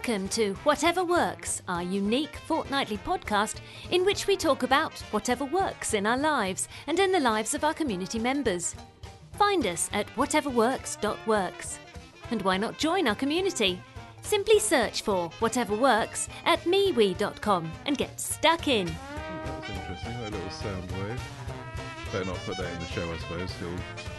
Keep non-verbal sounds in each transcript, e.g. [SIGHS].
Welcome to Whatever Works, our unique fortnightly podcast in which we talk about whatever works in our lives and in the lives of our community members. Find us at whateverworks.works. And why not join our community? Simply search for Whatever Works at MeWe.com and get stuck in. That was interesting, that little sound wave. Better not put that in the show, I suppose. You'll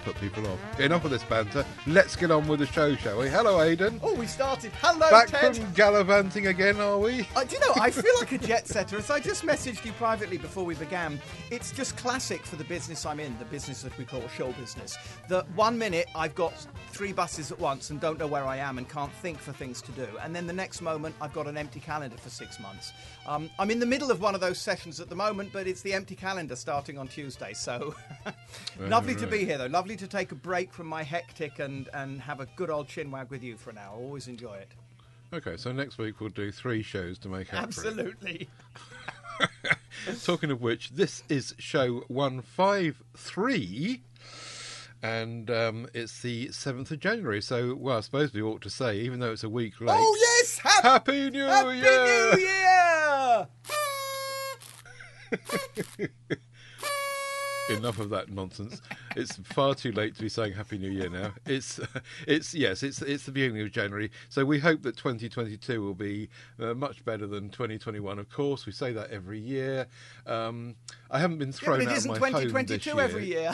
put people off. Enough of this banter. Let's get on with the show, shall we? Hello, Aidan. Oh, we started. Hello, Back Ted. from gallivanting again, are we? Uh, do you know, I feel like a jet setter. As I just messaged you privately before we began, it's just classic for the business I'm in, the business that we call show business. That one minute I've got three buses at once and don't know where I am and can't think for things to do. And then the next moment I've got an empty calendar for six months. Um, I'm in the middle of one of those sessions at the moment, but it's the empty calendar starting on Tuesday. So [LAUGHS] lovely to be here, though. Lovely to take a break from my hectic and, and have a good old chinwag with you for an hour. Always enjoy it. Okay, so next week we'll do three shows to make up. Absolutely. [LAUGHS] Talking of which, this is show 153. And um, it's the 7th of January. So, well, I suppose we ought to say, even though it's a week late. Oh, yes! Happy, Happy New Happy Year! Happy New Year! [LAUGHS] Enough of that nonsense. It's far too late to be saying Happy New Year now. It's, [LAUGHS] it's yes, it's it's the beginning of January. So we hope that 2022 will be uh, much better than 2021. Of course, we say that every year. Um, I haven't been Yeah, thrown it out of my home this 2022 every year.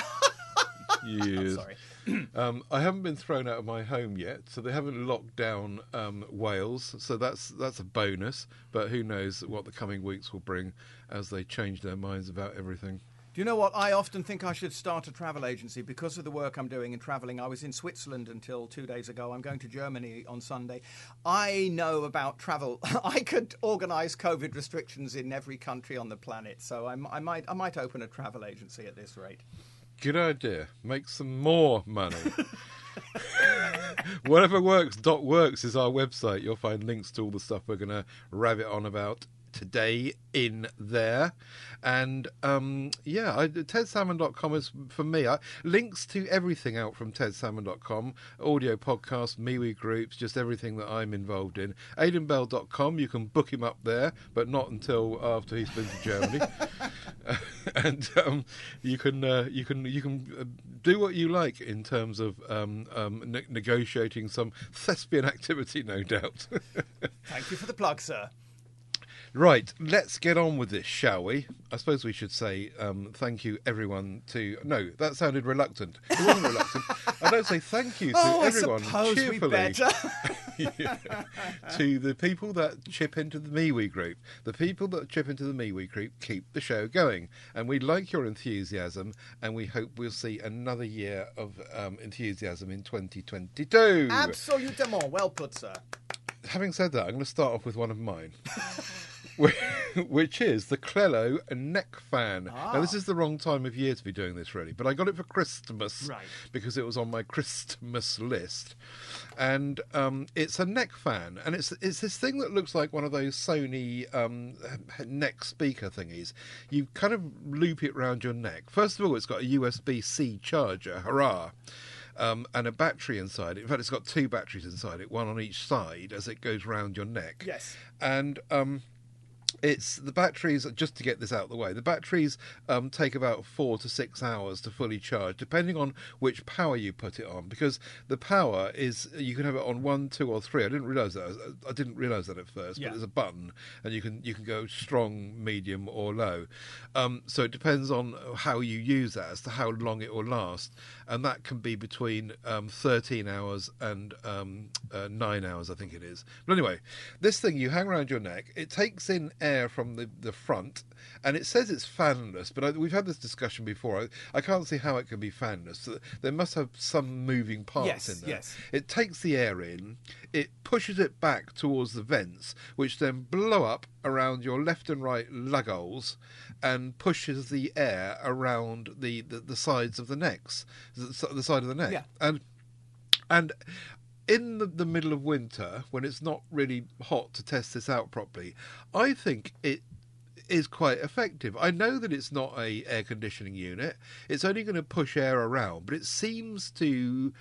years. [LAUGHS] Sorry. [CLEARS THROAT] Um, I haven't been thrown out of my home yet, so they haven't locked down um, Wales. So that's that's a bonus. But who knows what the coming weeks will bring as they change their minds about everything. Do you know what? I often think I should start a travel agency because of the work I'm doing in traveling. I was in Switzerland until two days ago. I'm going to Germany on Sunday. I know about travel. [LAUGHS] I could organise COVID restrictions in every country on the planet. So I'm, I might I might open a travel agency at this rate. Good idea. Make some more money. [LAUGHS] Whatever works. Dot works is our website. You'll find links to all the stuff we're going to rabbit on about today in there. And um, yeah, I, tedsalmon.com is for me. I, links to everything out from tedsalmon.com audio podcasts, MeWe groups, just everything that I'm involved in. aidenbell.com, you can book him up there, but not until after he's been to Germany. [LAUGHS] [LAUGHS] and um, you can uh, you can you can uh, do what you like in terms of um, um, ne- negotiating some thespian [LAUGHS] activity, no doubt. Thank you for the plug, sir. Right, let's get on with this, shall we? I suppose we should say um, thank you, everyone. To no, that sounded reluctant. It wasn't reluctant. I don't say thank you to [LAUGHS] Oh, everyone cheerfully. Yeah. [LAUGHS] [LAUGHS] to the people that chip into the MeWe group. The people that chip into the MeWe group keep the show going. And we like your enthusiasm, and we hope we'll see another year of um, enthusiasm in 2022. Absolutement. Well put, sir. Having said that, I'm going to start off with one of mine. Wh- [LAUGHS] Which is the Clello neck fan. Now, this is the wrong time of year to be doing this, really, but I got it for Christmas Right. because it was on my Christmas list. And um, it's a neck fan, and it's it's this thing that looks like one of those Sony um, neck speaker thingies. You kind of loop it round your neck. First of all, it's got a USB C charger. Hurrah! Um, and a battery inside it. In fact, it's got two batteries inside it, one on each side as it goes round your neck. Yes. And um, it's the batteries just to get this out of the way the batteries um, take about four to six hours to fully charge depending on which power you put it on because the power is you can have it on one two or three. I didn't realize that. I didn't realize that at first Yeah. but there's a button and you can you can go strong medium or low. Um, so it depends on how you use that as to how long it will last and that can be between um, 13 hours and um, uh, 9 hours i think it is. But anyway this thing you hang around your neck it takes in air from the, the front and it says it's fanless but I, we've had this discussion before I, I can't see how it can be fanless there must have some moving parts Yes, in there yes. it takes the air in it pushes it back towards the vents which then blow up around your left and right lug holes and pushes the air around the, the, the sides of the necks the, the side of the neck Yeah. and and in the, the middle of winter, when it's not really hot to test this out properly, I think it is quite effective. I know that it's not a air conditioning unit. It's only going to push air around, but it seems to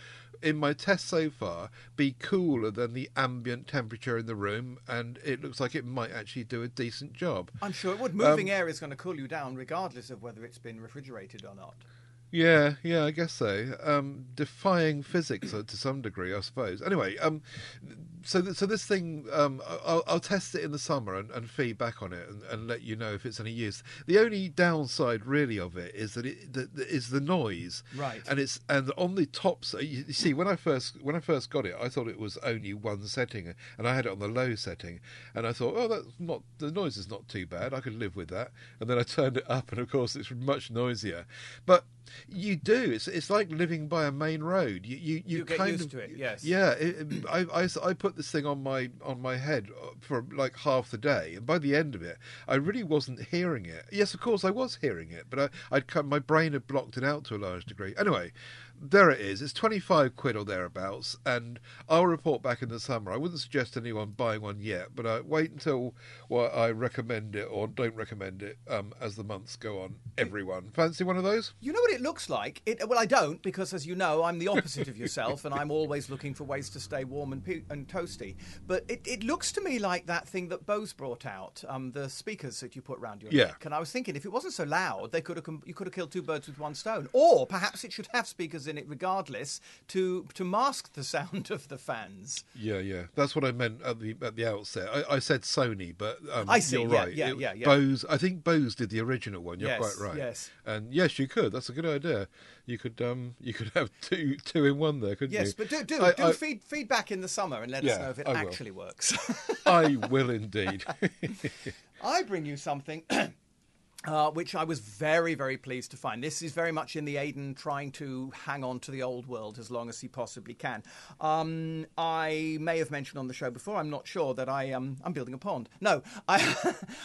in my test so far be cooler than the ambient temperature in the room and it looks like it might actually do a decent job. I'm sure it would. Moving air is going to cool you down regardless of whether it's been refrigerated or not. Yeah, yeah, I guess so. Um, defying physics uh, to some degree, I suppose. Anyway, um, so th- so this thing, um, I'll, I'll test it in the summer and, and feed back on it and, and, let you know if it's any use. The only downside, really, of it is that it the, the, is the noise, right? And it's and on the tops. You, you see, when I first when I first got it, I thought it was only one setting, and I had it on the low setting, and I thought, oh, that's not the noise is not too bad. I could live with that. And then I [LAUGHS] turned it up, and of course, it's much noisier, but you do. It's it's like living by a main road. You you, you, you get kind used of, to it. Yes. Yeah. It, I, I I put this thing on my on my head uh, for like half the day, and by the end of it, I really wasn't hearing it. Yes, of course I was hearing it, but I, I'd come, my brain had blocked it out to a large degree. Anyway, there it is. It's 25 quid or thereabouts, and I'll report back in the summer. I wouldn't suggest anyone buying one yet, but uh, wait until well, I recommend it or don't recommend it um, as the months go on. Everyone. Fancy one of those? You know what it looks like? It, well, I don't, because as you know, I'm the opposite of yourself, and I'm always looking for ways to stay warm and, pe- and toasty. But it, it, looks to me like that thing that Bose brought out, um, the speakers that you put around your yeah. neck. And I was thinking, if it wasn't so loud, they could have com- you could have killed two birds with one stone. Or perhaps it should have speakers in it regardless to to mask the sound [LAUGHS] of the fans. Yeah, yeah, that's what I meant at the at the outset. I, I said Sony, but um, I see. You're yeah, right. Yeah, it, yeah, yeah. Bose. I think Bose did the original one. You're yes, quite right. Yes. And yes, you could. That's a good idea. You could um you could [LAUGHS] have two two in one there, couldn't yes, you? Yes, but do do, I, do I, feed feedback in the summer and let Yeah, us know if it actually works. [LAUGHS] I will indeed. I bring you something. Uh, which I was very, very pleased to find. This is very much in the Aiden trying to hang on to the old world as long as he possibly can. Um, I may have mentioned on the show before. I'm not sure that I um, I'm building a pond. No, [LAUGHS] I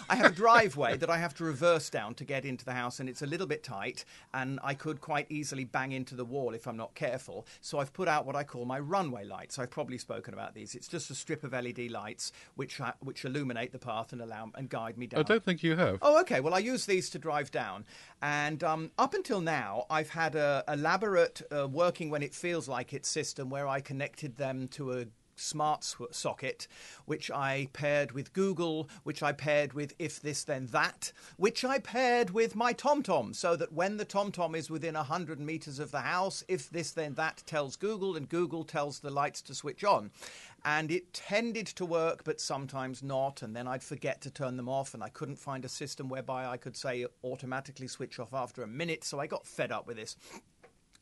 I have a driveway that I have to reverse down to get into the house, and it's a little bit tight, and I could quite easily bang into the wall if I'm not careful. So I've put out what I call my runway lights. I've probably spoken about these. It's just a strip of LED lights which uh, which illuminate the path and allow and guide me down. I don't think you have. Oh, okay. Well, I use to drive down, and um, up until now, I've had a elaborate uh, working when it feels like it system where I connected them to a smart socket, which I paired with Google, which I paired with If This Then That, which I paired with my TomTom, so that when the TomTom is within 100 meters of the house, If This Then That tells Google, and Google tells the lights to switch on. And it tended to work, but sometimes not. And then I'd forget to turn them off, and I couldn't find a system whereby I could say automatically switch off after a minute. So I got fed up with this.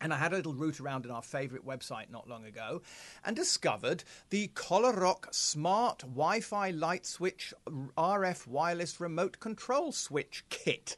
And I had a little root around in our favourite website not long ago and discovered the Colorock Smart Wi Fi Light Switch RF Wireless Remote Control Switch Kit.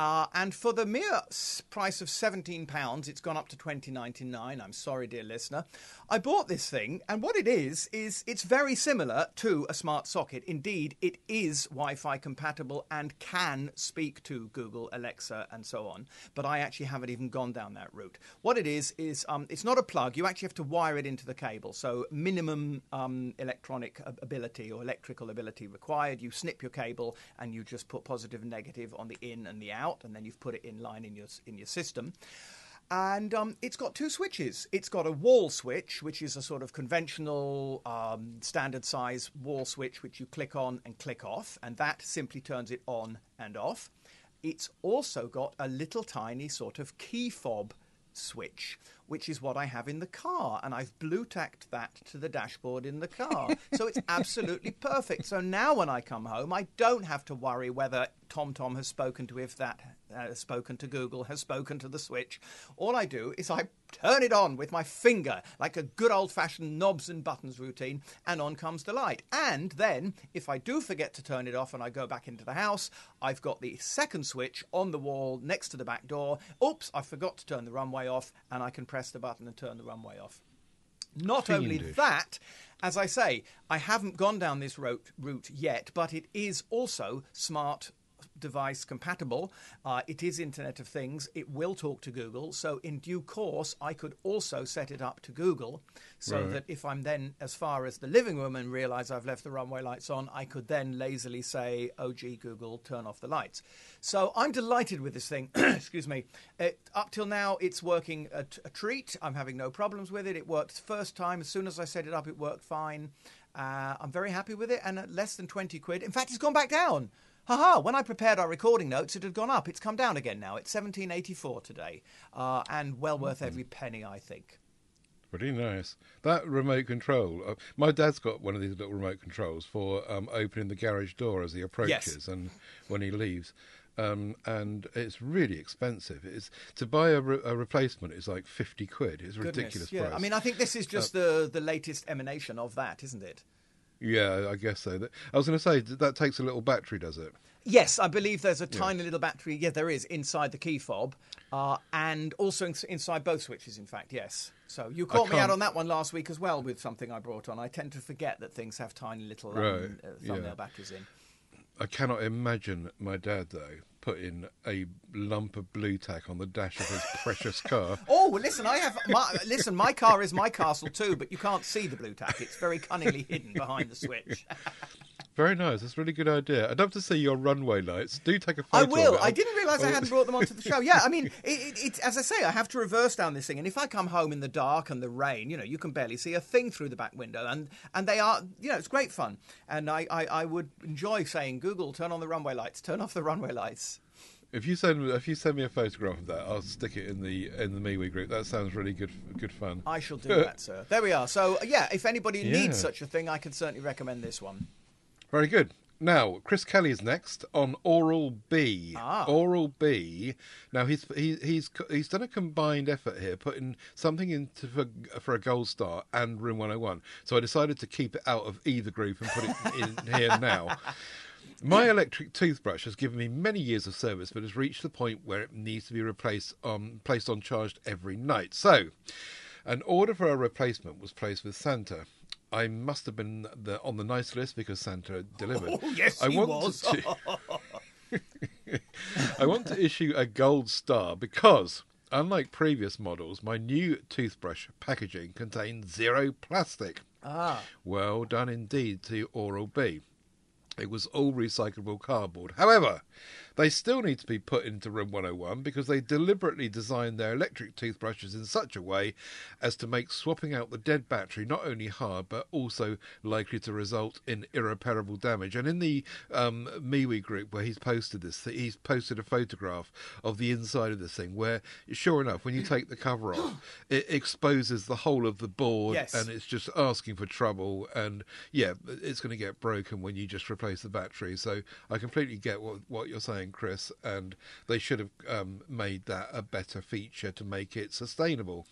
Uh, and for the mere price of £17, it's gone up to twenty ninety nine. I'm sorry, dear listener. I bought this thing, and what it is, is it's very similar to a smart socket. Indeed, it is Wi Fi compatible and can speak to Google, Alexa, and so on. But I actually haven't even gone down that route. What it is, is um, it's not a plug. You actually have to wire it into the cable. So, minimum um, electronic ability or electrical ability required. You snip your cable and you just put positive and negative on the in and the out, and then you've put it in line in your, in your system and um, it's got two switches. It's got a wall switch, which is a sort of conventional, um, standard size wall switch, which you click on and click off, and that simply turns it on and off. It's also got a little tiny sort of key fob switch, which is what I have in the car, and I've blue tacked that to the dashboard in the car. [LAUGHS] so it's absolutely perfect. So now when I come home, I don't have to worry whether TomTom has spoken to if that uh, has spoken to Google, has spoken to the switch. All I do is I turn it on with my finger, like a good old fashioned knobs and buttons routine, and on comes the light. And then, if I do forget to turn it off and I go back into the house, I've got the second switch on the wall next to the back door. Oops, I forgot to turn the runway off, and I can press the button and turn the runway off. Not only that, as I say, I haven't gone down this route, route yet, but it is also smart device compatible. Uh, it is Internet of Things. It will talk to Google. So in due course, I could also set it up to Google, so Right. that if I'm then as far as the living room and realise I've left the runway lights on, I could then lazily say, "Oh gee, Google, turn off the lights." So I'm delighted with this thing. [CLEARS THROAT] Excuse me. It, up till now, it's working a, t- a treat. I'm having no problems with it. It worked first time. As soon as I set it up, it worked fine. Uh, I'm very happy with it, and at less than 20 quid. In fact, it's gone back down. Haha, when I prepared our recording notes, it had gone up. It's come down again now. It's 1784 today, uh, and well worth every penny, I think. Pretty nice. That remote control. Uh, my dad's got one of these little remote controls for um, opening the garage door as he approaches and when he leaves. Um, and it's really expensive. It's to buy a, re- a replacement is like fifty quid. It's a Goodness, ridiculous yeah. price. Uh, I mean, I think this is just the, the latest emanation of that, isn't it? Yeah, I guess so. I was going to say that takes a little battery, does it? Yes, I believe there's a tiny little battery. Yeah, there is inside the key fob, uh, and also in, inside both switches. In fact, yes. So you caught me out on that one last week as well with something I brought on. I tend to forget that things have tiny little um, Right, uh, thumbnail yeah. batteries in. I cannot imagine my dad though putting a lump of blue tack on the dash of his precious car. [LAUGHS] Oh, well, listen, I have my listen. My car is my castle too, but you can't see the blue tack. It's very cunningly hidden behind the switch. [LAUGHS] Very nice. That's a really good idea. I'd love to see your runway lights. Do take a photo. I of will. it. I didn't realise I hadn't brought them onto the show. Yeah, I mean, [LAUGHS] it, it, it's as I say, I have to reverse down this thing, and if I come home in the dark and the rain, you know, you can barely see a thing through the back window, and and they are, you know, it's great fun, and I I, I would enjoy saying, Google, turn on the runway lights, turn off the runway lights. If you send if you send me a photograph of that, I'll stick it in the in the MeWe group. That sounds really good good fun. I shall do [LAUGHS] that, sir. There we are. So yeah, if anybody Yeah. needs such a thing, I can certainly recommend this one. Very good. Now, Chris Kelly's next on Oral B. Ah. Oral B. Now he's he, he's he's done a combined effort here, putting something into for, for a gold star and Room 101. So I decided to keep it out of either group and put it in [LAUGHS] here now. My electric toothbrush has given me many years of service, but has reached the point where it needs to be replaced on placed on charged every night. So, an order for a replacement was placed with Santa. I must have been the, on the nice list because Santa delivered. [LAUGHS] Oh, yes, I he was. To, [LAUGHS] [LAUGHS] I want to issue a gold star because, unlike previous models, my new toothbrush packaging contains zero plastic. Ah, Well done indeed to Oral B. It was all recyclable cardboard. However, they still need to be put into Room 101 because they deliberately designed their electric toothbrushes in such a way as to make swapping out the dead battery not only hard but also likely to result in irreparable damage. And in the um, MeWe group where he's posted this, he's posted a photograph of the inside of this thing where, sure enough, when you take the cover off, [GASPS] it exposes the whole of the board Yes. and it's just asking for trouble and yeah it's going to get broken when you just replace the battery so i completely get what, what you're saying chris and they should have um, made that a better feature to make it sustainable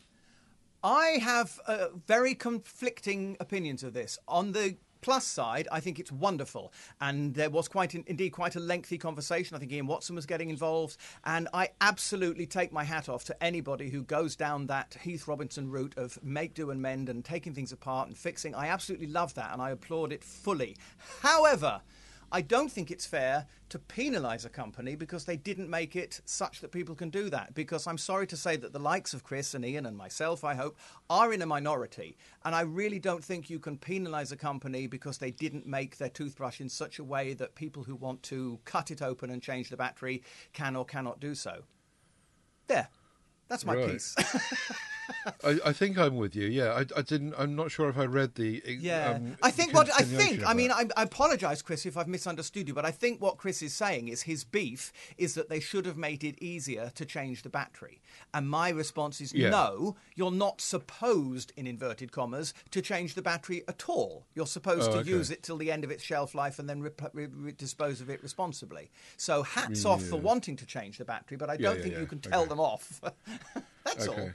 I have uh, very conflicting opinions of this. On the plus side, I think it's wonderful, and there was quite an, indeed quite a lengthy conversation. I think Ian Watson was getting involved, and I absolutely take my hat off to anybody who goes down that Heath Robinson route of make, do, and mend, and taking things apart and fixing. I absolutely love that, and I applaud it fully. However. I don't think it's fair to penalise a company because they didn't make it such that people can do that. Because I'm sorry to say that the likes of Chris and Ian and myself, I hope, are in a minority. And I really don't think you can penalise a company because they didn't make their toothbrush in such a way that people who want to cut it open and change the battery can or cannot do so. There. That's my Right. piece. [LAUGHS] I, I think i'm with you yeah I, I didn't i'm not sure if i read the Yeah, um, I think what I think. I mean. I, I apologise, Chris, if I've misunderstood you, but I think what Chris is saying is his beef is that they should have made it easier to change the battery, and my response is Yeah. no. You're not supposed, in inverted commas, to change the battery at all. You're supposed Oh, to okay. use it till the end of its shelf life and then rep- re- re- dispose of it responsibly. So hats off for wanting to change the battery, but I don't yeah, think yeah. you can tell Okay. them off. [LAUGHS] [LAUGHS] That's all. Okay.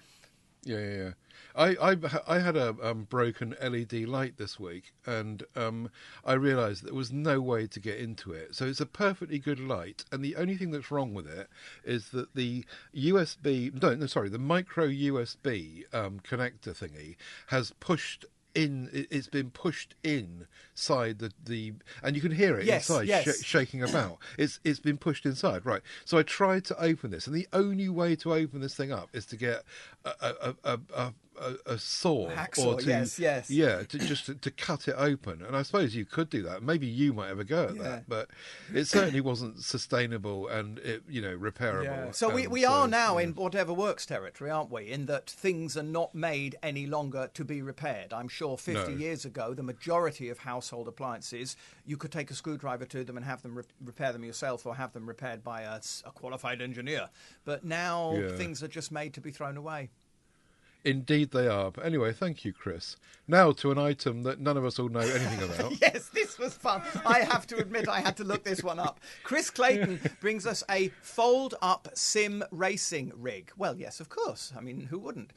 Yeah, yeah, yeah. I, I, I had a um, broken LED light this week, and um, I realised there was no way to get into it. So it's a perfectly good light, and the only thing that's wrong with it is that the USB, no, no, sorry, the micro USB um, connector thingy has pushed in. it- It's been pushed inside the the, and you can hear it Yes, inside yes. sh- shaking about. It's it's been pushed inside, right? So I tried to open this, and the only way to open this thing up is to get a a a. a a, a saw Hacksaw, or to yes, yes. yeah to just to, to cut it open and i suppose you could do that maybe you might have a go at Yeah. that but it certainly wasn't sustainable and it you know repairable Yeah. So we, and we are so, now yeah. in whatever works territory, aren't we? In that things are not made any longer to be repaired. I'm sure 50 No. years ago, the majority of household appliances, you could take a screwdriver to them and have them re- repair them yourself or have them repaired by a qualified engineer. But now things are just made to be thrown away. Indeed, they are. But anyway, thank you, Chris. Now to an item that none of us all know anything [LAUGHS] about. Yes, this was fun. I have to admit, I had to look this one up. Chris Clayton [LAUGHS] brings us a fold up sim racing rig. Well, yes, of course. I mean, who wouldn't?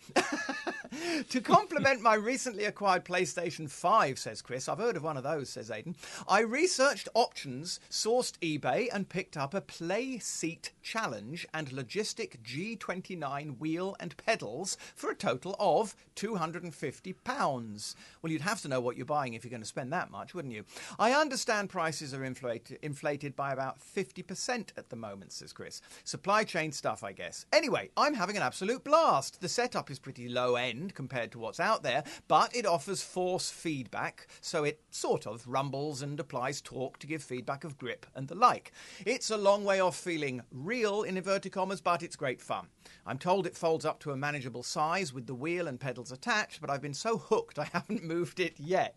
[LAUGHS] to complement my recently acquired PlayStation 5, says Chris. I've heard of one of those, says Aidan. I researched options, sourced eBay, and picked up a Playseat Challenge and Logitech G29 wheel and pedals for a total of £250. Well, you'd have to know what you're buying if you're going to spend that much, wouldn't you? I understand prices are inflated, inflated by about 50% at the moment, says Chris. Supply chain stuff, I guess. Anyway, I'm having an absolute blast. The setup is pretty low end compared to what's out there, but it offers force feedback, so it sort of rumbles and applies torque to give feedback of grip and the like. It's a long way off feeling real, in inverted commas, but it's great fun. I'm told it folds up to a manageable size with the wheel and pedals attached, but I've been so hooked I [LAUGHS] haven't moved it yet.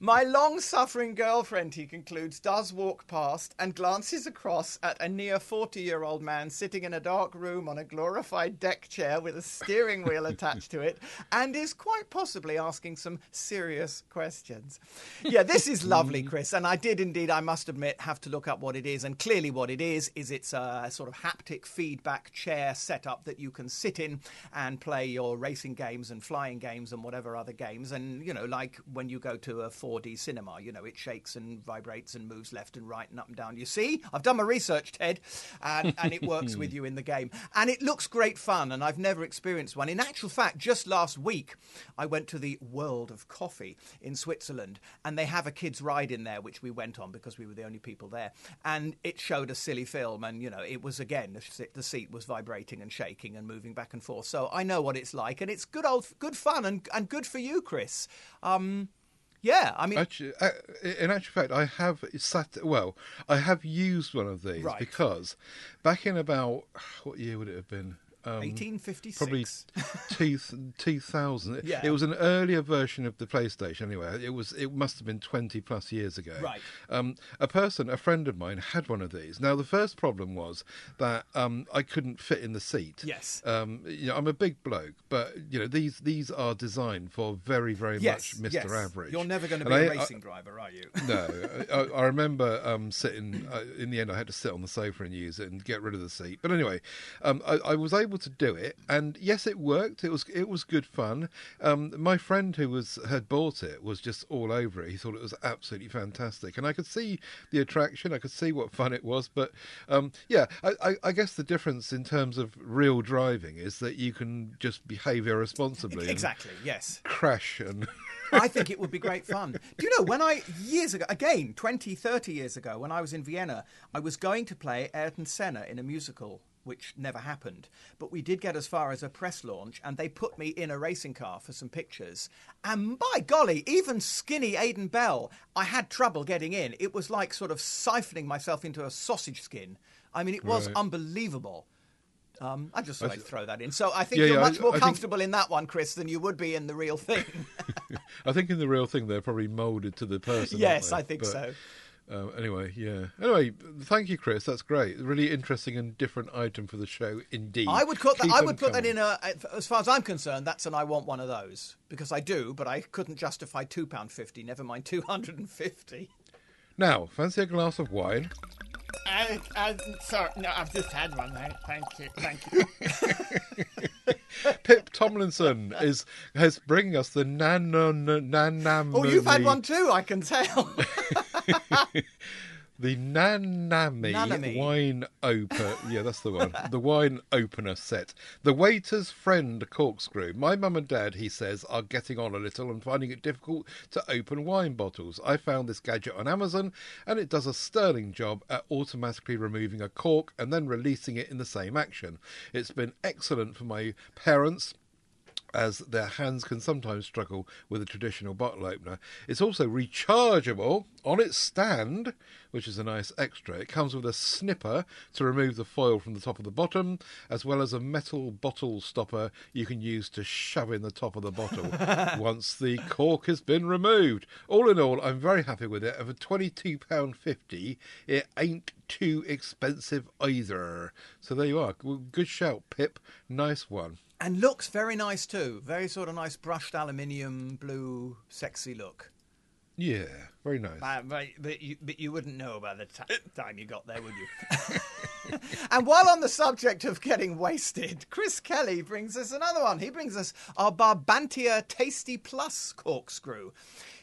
My long suffering girlfriend, he concludes, does walk past and glances across at a near 40 year old man sitting in a dark room on a glorified deck chair with a steering wheel [LAUGHS] attached to it and is quite possibly asking some serious questions. Yeah, this is lovely, mm. Chris. And I did indeed, I must admit, have to look up what it is. And clearly, what it is, is it's a sort of haptic feedback chair setup that you can sit in and play your racing games and flying games and whatever other games. And, you know, like when you go to a 4D cinema, you know, it shakes and vibrates and moves left and right and up and down. You see, I've done my research, Ted, and, and it works hmm. with you in the game. And it looks great fun, and I've never experienced one. In actual fact, just last week, I went to the World of Coffee in Switzerland, and they have a kids' ride in there, which we went on because we were the only people there. And it showed a silly film, and, you know, it was again, the the seat was vibrating and shaking and moving back and forth. So I know what it's like, and it's good old, good fun, and, and good for you, Chris. Um, yeah, I mean, Actually, uh, in actual fact, I have sat. Well, I have used one of these Right. because back in about what year would it have been? Um, 1856. Probably two, 2000. [LAUGHS] Yeah. It was an earlier version of the PlayStation. Anyway, it was. It must have been 20 plus years ago. Right. Um, a person, a friend of mine, had one of these. Now, the first problem was that um, I couldn't fit in the seat. Yes. Um, you know, I'm a big bloke, but you know these these are designed for very very yes, much Mr. yes. Average. You're never going to And be a I- I- racing driver, are you? no, [LAUGHS] I, I remember um, sitting. Uh, in the end, I had to sit on the sofa and use it and get rid of the seat. But anyway, um, I, I was able to do it, and yes, it worked. It was it was good fun. Um, my friend who was had bought it was just all over it. He thought it was absolutely fantastic, and I could see the attraction. I could see what fun it was. But um, yeah, I, I, I guess the difference in terms of real driving is that you can just behave irresponsibly, exactly. Yes. crash and. I think [LAUGHS] it would be great fun. Do you know, when I, years ago, again, 20, 30 years ago, when I was in Vienna, I was going to play Ayrton Senna in a musical, which never happened. But we did get as far as a press launch, and they put me in a racing car for some pictures. And by golly, even skinny Aidan Bell, I had trouble getting in. It was like sort of siphoning myself into a sausage skin. I mean, it was Right. unbelievable. Um, I just thought I I'd throw that in. So I think Yeah, you're yeah, much more I think- comfortable in that one, Chris, than you would be in the real thing. [LAUGHS] I think in the real thing they're probably moulded to the person. yes. I think But, so. Uh, anyway, yeah. Anyway, thank you, Chris. That's great. Really interesting and different item for the show, indeed. I would put that. I would put that in a. As far as I'm concerned, that's an I want one of those because I do, but I couldn't justify two pound fifty. Never mind two hundred and fifty. Now, fancy a glass of wine? I, I, sorry, no, I've just had one. Thank, thank you, thank you. [LAUGHS] Pip Tomlinson is has bring us the nan nan nan nan. Oh, you've had one too. I can tell. [LAUGHS] [LAUGHS] The Nanami, Nanami. wine opener. [LAUGHS] yeah, that's the one. The wine opener set. The waiter's friend corkscrew. My mum and dad, he says, are getting on a little and finding it difficult to open wine bottles. I found this gadget on Amazon and it does a sterling job at automatically removing a cork and then releasing it in the same action. It's been excellent for my parents as their hands can sometimes struggle with a traditional bottle opener. It's also rechargeable on its stand, which is a nice extra. It comes with a snipper to remove the foil from the top of the bottom, as well as a metal bottle stopper you can use to shove in the top of the bottle [LAUGHS] once the cork has been removed. All in all, I'm very happy with it. And for £22.50, it ain't too expensive either. So there you are. Good shout, Pip. Nice one. And looks very nice too. Very sort of nice brushed aluminium blue, sexy look. Yeah, very nice. But, but, but, you, but you wouldn't know by the ti time you got there, would you? [LAUGHS] And while on the subject of getting wasted, Chris Kelly brings us another one. He brings us our Brabantia Tasty Plus corkscrew.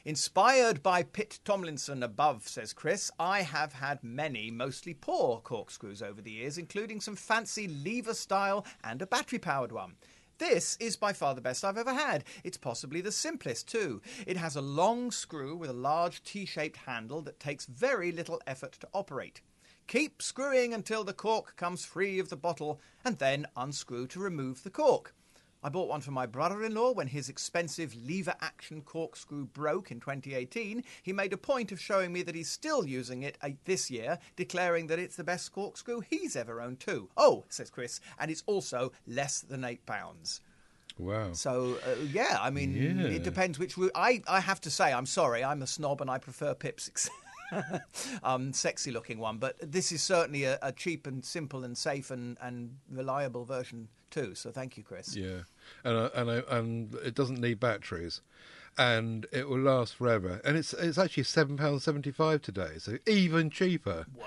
Inspired by Pip Tomlinson above, says Chris, I have had many, mostly poor corkscrews over the years, including some fancy lever style and a battery powered one. This is by far the best I've ever had. It's possibly the simplest too. It has a long screw with a large T shaped handle that takes very little effort to operate. Keep screwing until the cork comes free of the bottle and then unscrew to remove the cork. I bought one for my brother in law when his expensive lever action corkscrew broke in 2018. He made a point of showing me that he's still using it uh, this year, declaring that it's the best corkscrew he's ever owned too. Oh, says Chris, and it's also less than £8. Wow. So uh, yeah, I mean, Yeah. it depends which route. I I have to say, I'm sorry, I'm a snob and I prefer Pip's [LAUGHS] [LAUGHS] um, sexy looking one, but this is certainly a, a cheap and simple and safe and, and reliable version too. So thank you, Chris. Yeah, and uh, and uh, and it doesn't need batteries, and it will last forever. And it's it's actually seven pounds seventy five today, so even cheaper. Whoa.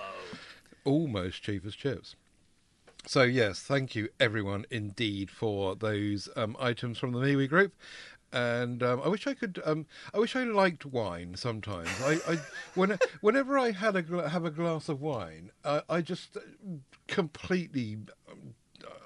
Almost cheap as chips. So yes, thank you everyone indeed for those um, items from the MeWe group. And um, I wish I could. Um, I wish I liked wine. Sometimes, I, I when, whenever I had a have a glass of wine, I, I just uh, completely um,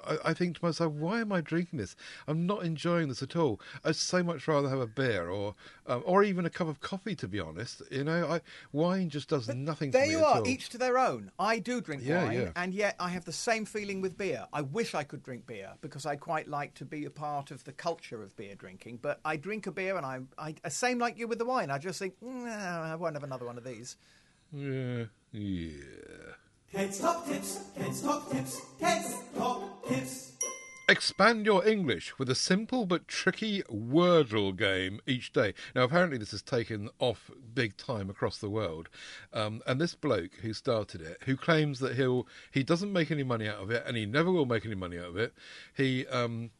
I, I think to myself, why am I drinking this? I'm not enjoying this at all. I'd so much rather have a beer or um, or even a cup of coffee. To be honest, you know, I, wine just does nothing. There for me you are, each to their own. I do drink Yeah, wine, yeah. and yet I have the same feeling with beer. I wish I could drink beer because I quite like to be a part of the culture of beer drinking. But I drink a beer, and I, I same like you with the wine. I just think, "Mm, I won't have another one of these. Yeah, yeah. Ted's Top Tips, Ted's Top Tips, Ted's Top Tips. Expand your English with a simple but tricky Wordle game each day. Now, apparently, this has taken off big time across the world, um, and this bloke who started it, who claims that he'll he doesn't make any money out of it, and he never will make any money out of it. He um,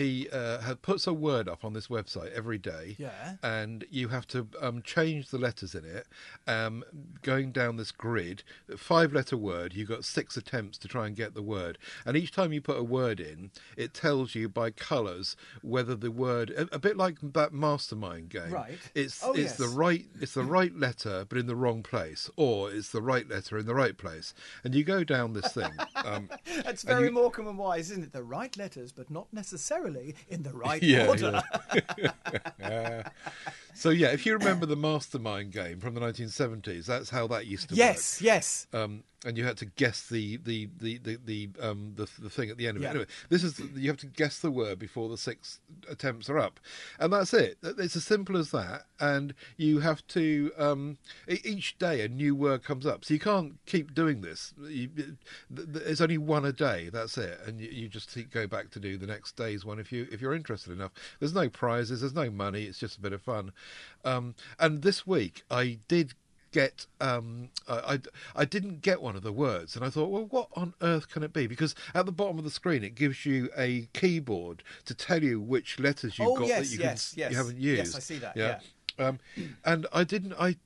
he uh, puts a word up on this website every day, Yeah. and you have to um, change the letters in it. Um, going down this grid, five letter word, you've got six attempts to try and get the word. And each time you put a word in, it tells you by colours whether the word, a, a bit like that mastermind game. Right. It's Oh, it's the right it's the right letter but in the wrong place, or it's the right letter in the right place. And you go down this thing. Um, [LAUGHS] That's very you- Morecambe and Wise, isn't it? The right letters, but not necessarily in the right Yeah, order. [LAUGHS] so yeah, if you remember the mastermind game from the 1970s, that's how that used to work. Yes, yes. um, and you had to guess the the the the the, um, the, the thing at the end of Yeah. it. Anyway, this is you have to guess the word before the six attempts are up, and that's it. It's as simple as that. And you have to um, each day a new word comes up, so you can't keep doing this. You, th- th- there's only one a day. That's it, and you, you just go back to do the next day's one if you if you're interested enough. There's no prizes. There's no money. It's just a bit of fun. Um, and this week I did get um I, I I didn't get one of the words and I thought well what on earth can it be because at the bottom of the screen it gives you a keyboard to tell you which letters you've Oh, got yes, that you, yes, can, yes. you haven't used. Yes, I see that, um and I didn't I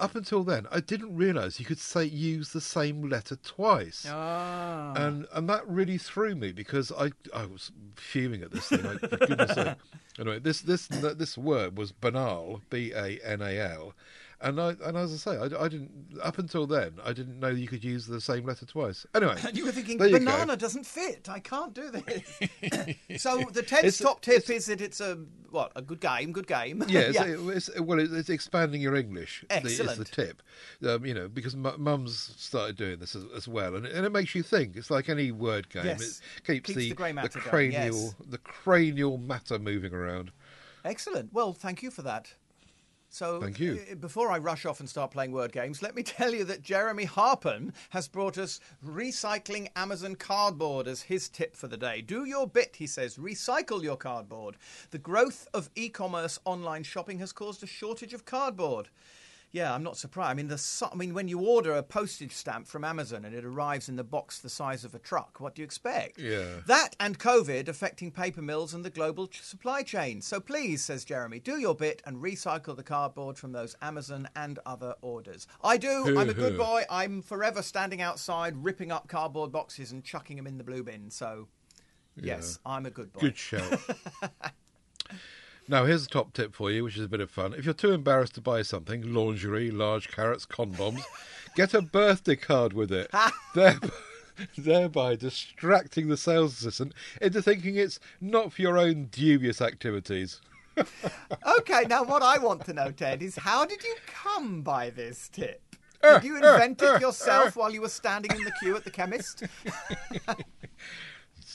up until then I didn't realize you could say use the same letter twice Ah. and and that really threw me because I I was fuming at this thing. Like, for goodness sake. [LAUGHS] Anyway, this this this word was banal, B A N A L, And I and as I say, I, I didn't up until then. I didn't know you could use the same letter twice. Anyway, And you were thinking, you go. banana doesn't fit. I can't do this. [LAUGHS] so the Ted's top tip is that it's a what a good game, good game. Yeah, it's, [LAUGHS] it's, well, it's, it's expanding your English. the- Is the Excellent. tip, um, you know, because mu- mums started doing this as, as well, and it, and it makes you think. It's like any word game. Yes. It keeps, Keeps the the grey matter going, cranial yes. the cranial matter moving around. Excellent. Well, thank you for that. So, Thank you. uh, before I rush off and start playing word games, let me [LAUGHS] tell you that Jeremy Harpen has brought us recycling Amazon cardboard as his tip for the day. Do your bit, he says. Recycle your cardboard. The growth of e commerce online shopping has caused a shortage of cardboard. Yeah, I'm not surprised. I mean, the I mean, when you order a postage stamp from Amazon and it arrives in the box the size of a truck, what do you expect? Yeah. That and COVID affecting paper mills and the global supply chain. So please, says Jeremy, do your bit and recycle the cardboard from those Amazon and other orders. I do. I'm a good boy. I'm forever standing outside ripping up cardboard boxes and chucking them in the blue bin. So, yes, I'm a good boy. Good shout. [LAUGHS] now, here's a top tip for you, which is a bit of fun. If you're too embarrassed to buy something, lingerie, large carrots, condoms, [LAUGHS] get a birthday card with it. thereby, [LAUGHS] thereby distracting the sales assistant into thinking it's not for your own dubious activities. [LAUGHS] Okay, now what I want to know, Ted, is how did you come by this tip? Eh, did you invent it eh, eh, yourself while you were standing in the queue at the chemist?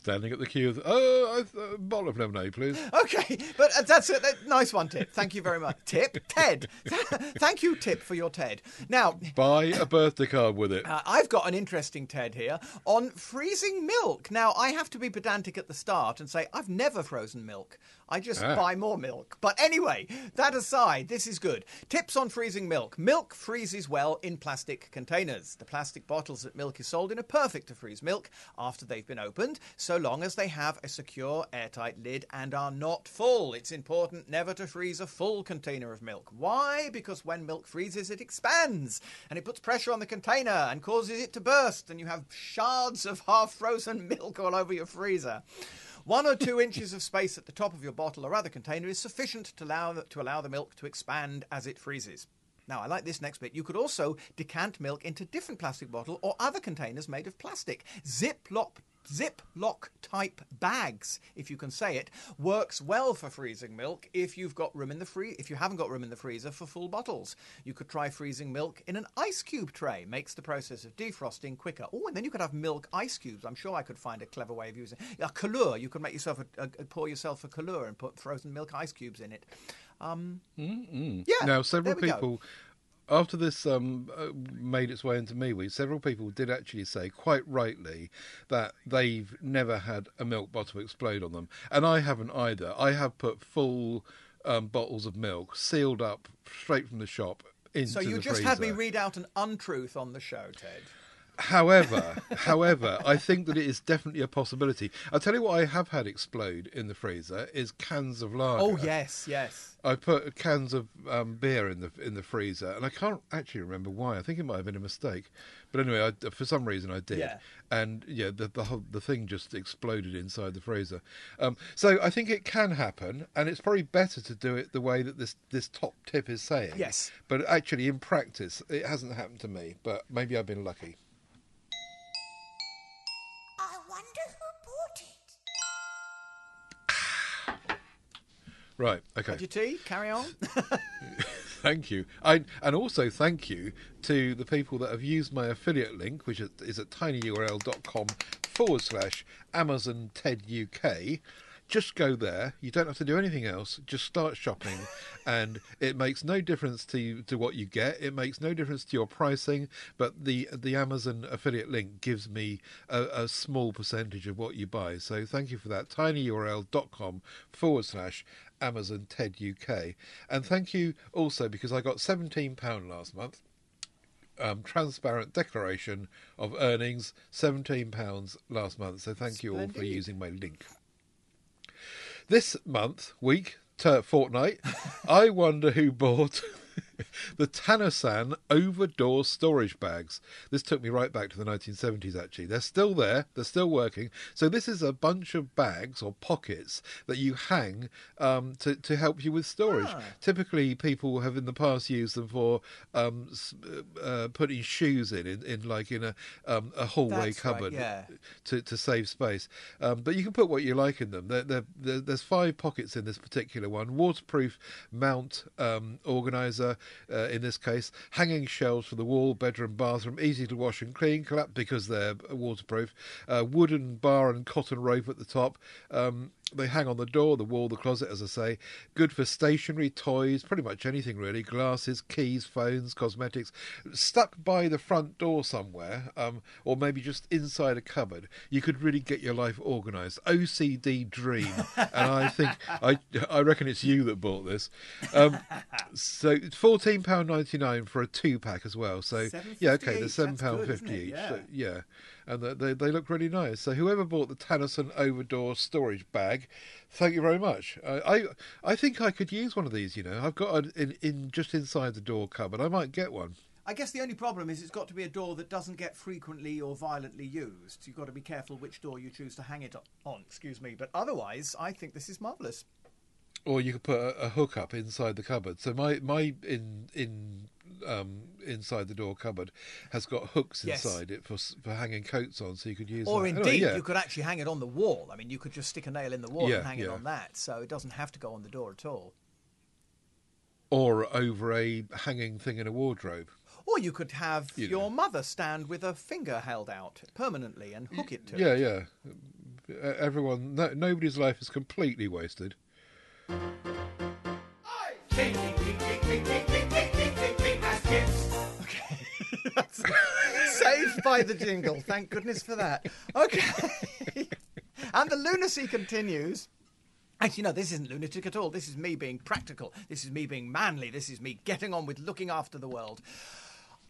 Standing at the queue, oh, a bottle of lemonade, please. Okay, but uh, that's a that- nice one, Tip. Thank you very much. [LAUGHS] Tip, Ted. [LAUGHS] Thank you, Tip, for your Ted. Now, Buy a birthday card with it. [LAUGHS] uh, I've got an interesting TED here on freezing milk. Now, I have to be pedantic at the start and say I've never frozen milk. I just Ah. buy more milk. But anyway, that aside, this is good. Tips on freezing milk. Milk freezes well in plastic containers. The plastic bottles that milk is sold in are perfect to freeze milk after they've been opened, so long as they have a secure, airtight lid and are not full. It's important never to freeze a full container of milk. Why? Because when milk freezes, it expands and it puts pressure on the container and causes it to burst, and you have shards of half frozen [LAUGHS] milk all over your freezer. One or two inches of space at the top of your bottle or other container is sufficient to allow, the, to allow the milk to expand as it freezes. Now, I like this next bit. You could also decant milk into different plastic bottle or other containers made of plastic. Ziploc Ziploc type bags, if you can say it, works well for freezing milk if you've got room in the free if you haven't got room in the freezer for full bottles. You could try freezing milk in an ice cube tray. Makes the process of defrosting quicker. Oh, and then you could have milk ice cubes. I'm sure I could find a clever way of using a Kahlua. You could make yourself a, a, pour yourself a Kahlua and put frozen milk ice cubes in it. Um, yeah. now, several there we go. people, after this um, uh, made its way into MeWe, several people did actually say, quite rightly, that they've never had a milk bottle explode on them. And I haven't either. I have put full um, bottles of milk, sealed up, straight from the shop, into So you the just had me read out an untruth on the show, Ted. However, [LAUGHS] however, I think that it is definitely a possibility. I'll tell you what I have had explode in the freezer is cans of lager. Oh yes, yes. I put cans of um, beer in the in the freezer, and I can't actually remember why. I think it might have been a mistake, but anyway, I, for some reason I did, Yeah. and yeah, the the whole the thing just exploded inside the freezer. Um, so I think it can happen, and it's probably better to do it the way that this this top tip is saying. Yes. but actually in practice, it hasn't happened to me. But maybe I've been lucky. Right. Okay. Had your tea? Carry on. [LAUGHS] Thank you. I, and also thank you to the people that have used my affiliate link, which is, is at tinyurl.com forward slash Amazon TED UK. Just go there. You don't have to do anything else. Just start shopping, [LAUGHS] and it makes no difference to you, to what you get. It makes no difference to your pricing. But the the Amazon affiliate link gives me a, a small percentage of what you buy. So thank you for that. tinyurl.com forward slash Amazon TED UK. And thank you also because I got £17 last month. Um, transparent declaration of earnings, £17 last month. So thank you all for using my link. This month, week, ter- fortnight, [LAUGHS] I wonder who bought [LAUGHS] the Tanasan over-door storage bags. This took me right back to the 1970s. Actually, they're still there. They're still working. So this is a bunch of bags or pockets that you hang um, to to help you with storage. Ah. Typically, people have in the past used them for um, uh, putting shoes in, in, in like in a um, a hallway That's right, cupboard yeah. to, to save space. Um, but you can put what you like in them. There, there, there, there's five pockets in this particular one. Waterproof mount um, organizer uh, in this case. Hanging shelves for the wall, bedroom, bathroom. Easy to wash and clean. Because they're waterproof. Uh, wooden bar and cotton rope at the top. Um, they hang on the door, the wall, the closet, as I say. Good for stationery, toys, pretty much anything really. Glasses, keys, phones, cosmetics. Stuck by the front door somewhere, um, or maybe just inside a cupboard, you could really get your life organised. OCD dream, [LAUGHS] and I think I I reckon it's you that bought this. Um, so fourteen pound ninety nine for a two pack as well. So yeah, okay, $7.50 seven each. pound That's good, fifty each. Yeah. So, yeah, and they, they they look really nice. So whoever bought the Tannerson Overdoor storage bag, thank you very much. Uh, I I think I could use one of these. You know, I've got an in, in just inside the door cupboard. I might get one. I guess the only problem is it's got to be a door that doesn't get frequently or violently used. You've got to be careful which door you choose to hang it on. Excuse me, but otherwise, I think this is marvellous. Or you could put a, a hook up inside the cupboard. So my my in in um, inside the door cupboard has got hooks Yes. inside it for for hanging coats on, so you could use. Or that. indeed, Anyway, yeah. you could actually hang it on the wall. I mean, you could just stick a nail in the wall Yeah, and hang it on that, so it doesn't have to go on the door at all. or over a hanging thing in a wardrobe. Or you could have You your know. mother stand with a finger held out permanently and hook it to Yeah, it. yeah. Everyone, no, nobody's life is completely wasted. [LAUGHS] saved by the jingle. Thank goodness for that. Okay. [LAUGHS] and the lunacy continues. Actually, no, this isn't lunatic at all. This is me being practical. This is me being manly. This is me getting on with looking after the world.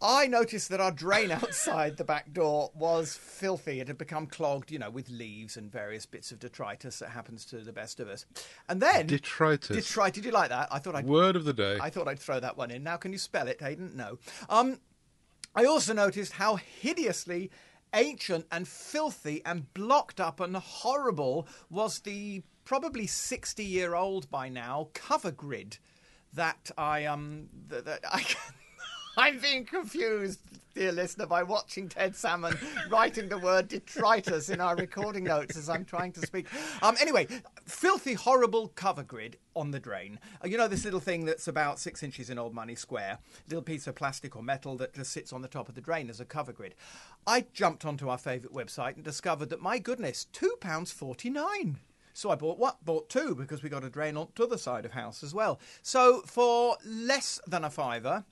I noticed that our drain [LAUGHS] outside the back door was filthy. It had become clogged, you know, with leaves and various bits of detritus that happens to the best of us. And then Detritus. detritus. Did you like that? I thought I'd Word of the day. I thought I'd throw that one in. Now, can you spell it, Hayden? No. Um, I also noticed how hideously ancient and filthy and blocked up and horrible was the probably 60 year old by now cover grid that I um that, that I I'm being confused, dear listener, by watching Ted Salmon writing the word detritus in our recording notes as I'm trying to speak. Um, anyway, filthy, horrible cover grid on the drain. Uh, you know this little thing that's about six inches in old money square, little piece of plastic or metal that just sits on the top of the drain as a cover grid. I jumped onto our favourite website and discovered that my goodness, two pounds forty nine. So I bought what? Bought two because we got a drain on the side of house as well. So for less than a fiver,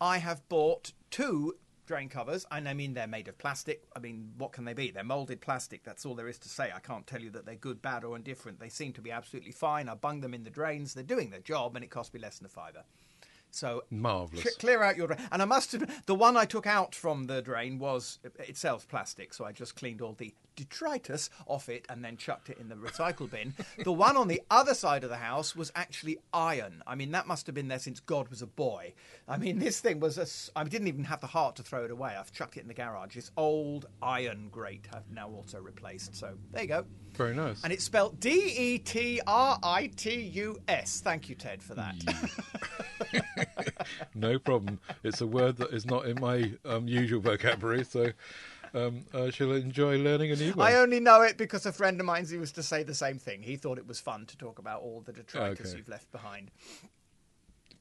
I have bought two drain covers, and I mean they're made of plastic. I mean, what can they be? They're molded plastic. That's all there is to say. I can't tell you that they're good, bad, or indifferent. They seem to be absolutely fine. I bung them in the drains. They're doing their job, and it cost me less than a fiver. So Marvellous. Cl- clear out your drain. And I must admit, the one I took out from the drain was itself plastic, so I just cleaned all the detritus off it and then chucked it in the recycle bin. the one on the other side of the house was actually iron. I mean, that must have been there since God was a boy. I mean, this thing was a. I didn't even have the heart to throw it away. I've chucked it in the garage. This old iron grate I've now also replaced. So there you go. Very nice. And it's spelled D E T R I T U S. Thank you, Ted, for that. [LAUGHS] no problem. It's a word that is not in my um, usual vocabulary, so um, I shall enjoy learning a new one. I only know it because a friend of mine used to say the same thing. He thought it was fun to talk about all the detritus Okay. you've left behind.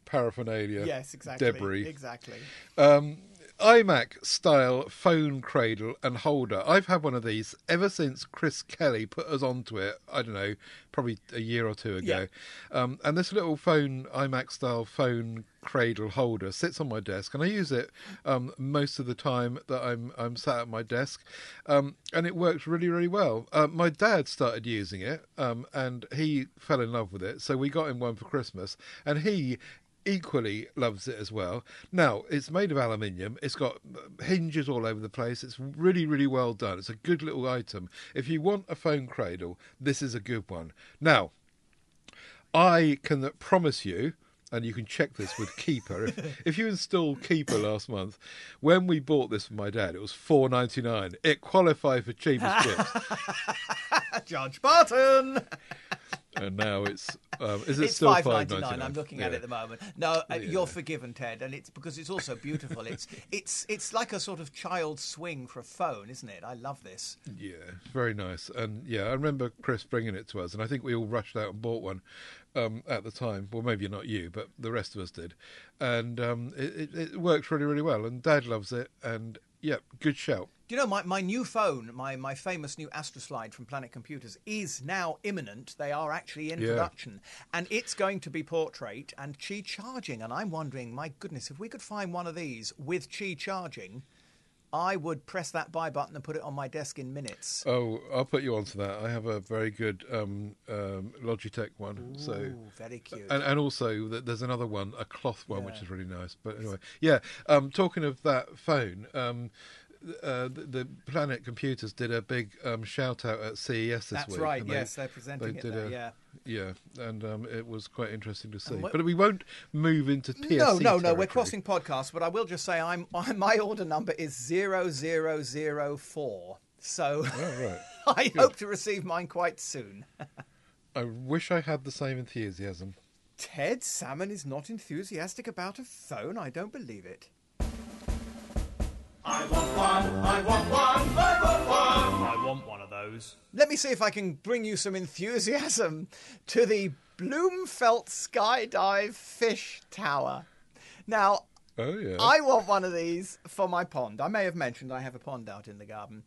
Paraphernalia. Yes, exactly. Debris. Exactly. Um, iMac style phone cradle and holder. I've had one of these ever since Chris Kelly put us onto it. I don't know, probably a year or two ago. Um, and this little phone iMac style phone cradle holder sits on my desk, and I use it um, most of the time that I'm I'm sat at my desk, um, and it works really really well. Uh, my dad started using it, um, and he fell in love with it, so we got him one for Christmas, and he equally loves it as well. Now, it's made of aluminium. It's got uh, hinges all over the place. It's really, really well done. It's a good little item. If you want a phone cradle, this is a good one. Now, I can promise you, and you can check this with Keepa. if, [LAUGHS] if you installed Keepa last month, when we bought this for my dad, it was four ninety nine. It qualified for cheapest chips, [LAUGHS] Judge Barton. and now it's um, is it It's still five ninety nine. I'm looking at it at the moment. No, uh, you're forgiven, Ted, and it's because it's also beautiful. it's [LAUGHS] it's it's like a sort of child swing for a phone, isn't it? I love this. Yeah, very nice. And yeah, I remember Chris bringing it to us, and I think we all rushed out and bought one um, at the time. Well, maybe not you, but the rest of us did. And um, it, it, it works really, really well. And Dad loves it. And yeah, good shout. Do you know my, my new phone, my, my famous new Astroslide from Planet Computers, is now imminent. They are actually in Yeah. production, and it's going to be portrait and Qi charging. And I'm wondering, my goodness, if we could find one of these with Qi charging, I would press that buy button and put it on my desk in minutes. Oh, I'll put you onto that. I have a very good um, um, Logitech one. so. Very cute. And, and also, th- there's another one, a cloth one, which is really nice. But anyway, yeah. Um, talking of that phone, um, uh, the, Planet Computers did a big um, shout out at CES this That's week. right. and they- yes, they're presenting they it there. a- yeah. Yeah, and um, it was quite interesting to see. But we won't move into PSC. No, no, no. We're crossing podcasts, but I will just say I'm [LAUGHS] my order number is zero zero zero four. So Oh, right. [LAUGHS] I hope to receive mine quite soon. [LAUGHS] I wish I had the same enthusiasm. Ted Salmon is not enthusiastic about a phone. I don't believe it. I want one, I want one, I want one. I want one of those. Let me see if I can bring you some enthusiasm to the Bloomfelt Skydive Fish Tower. Now, Oh yeah. I want one of these for my pond. I may have mentioned I have a pond out in the garden.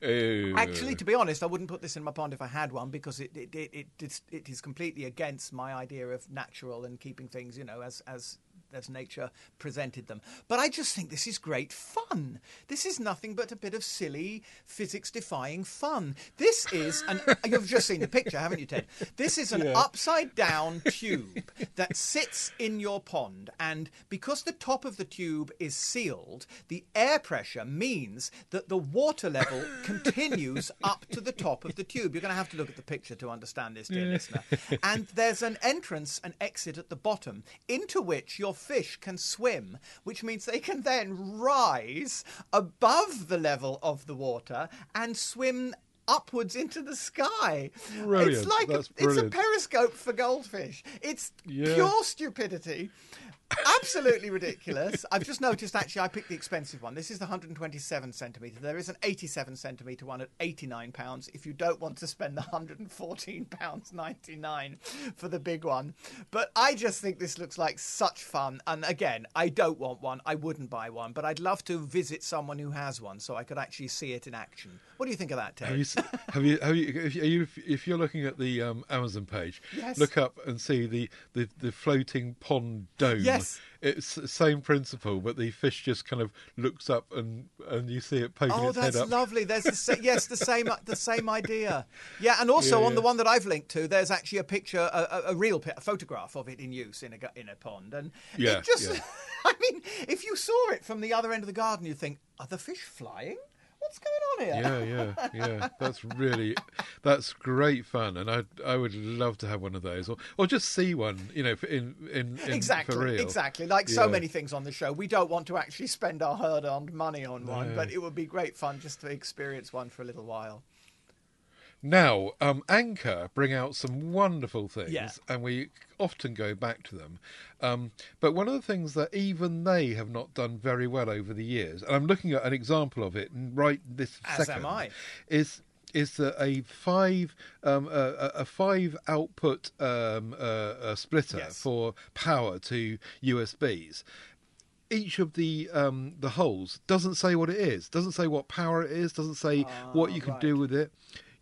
Ew. Actually, to be honest, I wouldn't put this in my pond if I had one because it it, it, it, it's- it is completely against my idea of natural and keeping things, you know, as as as nature presented them. But I just think this is great fun. This is nothing but a bit of silly physics-defying fun. This is an [LAUGHS] you've just seen the picture, haven't you, Ted? This is an Yeah. upside down tube that sits in your pond and because the top of the tube is sealed, the air pressure means that the water level [LAUGHS] continues up to the top of the tube. You're going to have to look at the picture to understand this, dear listener. And there's an entrance and exit at the bottom into which your fish can swim, which means they can then rise above the level of the water and swim upwards into the sky. Brilliant. It's like a, it's a periscope for goldfish. It's Yeah. pure stupidity. Absolutely ridiculous. I've just noticed actually I picked the expensive one. This is the 127 centimetre. There is an 87 centimetre one at 89 pounds if you don't want to spend the 114 pounds 99 for the big one. But I just think this looks like such fun. And again, I don't want one. I wouldn't buy one, but I'd love to visit someone who has one so I could actually see it in action. What do you think of that, Ted? Have you, have you, have you, if, you, if you're looking at the um, Amazon page, Yes. look up and see the, the, the floating pond dome. Yes. It's the same principle, but the fish just kind of looks up and, and you see it poking Oh, its that's head up. Oh, that's lovely. There's the sa- yes, the same uh, the same idea. Yeah, and also Yeah, on the one that I've linked to, there's actually a picture, a, a, a real a photograph of it in use in a in a pond, and Yeah, it just. yeah. [LAUGHS] I mean, if you saw it from the other end of the garden, you'd think, are the fish flying? What's going on here? Yeah, yeah, yeah. [LAUGHS] That's really, that's great fun, and I, I would love to have one of those, or, or just see one. You know, in in, in Exactly, for real. exactly. Like so many things on the show, we don't want to actually spend our hard-earned money on one, but it would be great fun just to experience one for a little while. Now, um, Anker bring out some wonderful things, Yeah. and we often go back to them. Um, but one of the things that even they have not done very well over the years, and I'm looking at an example of it right this As second, am I. is is that a five um, a, a a five output um, uh, uh, splitter Yes. for power to USBs each of the um, the holes doesn't say what it is, doesn't say what power it is, doesn't say what you can right. do with it.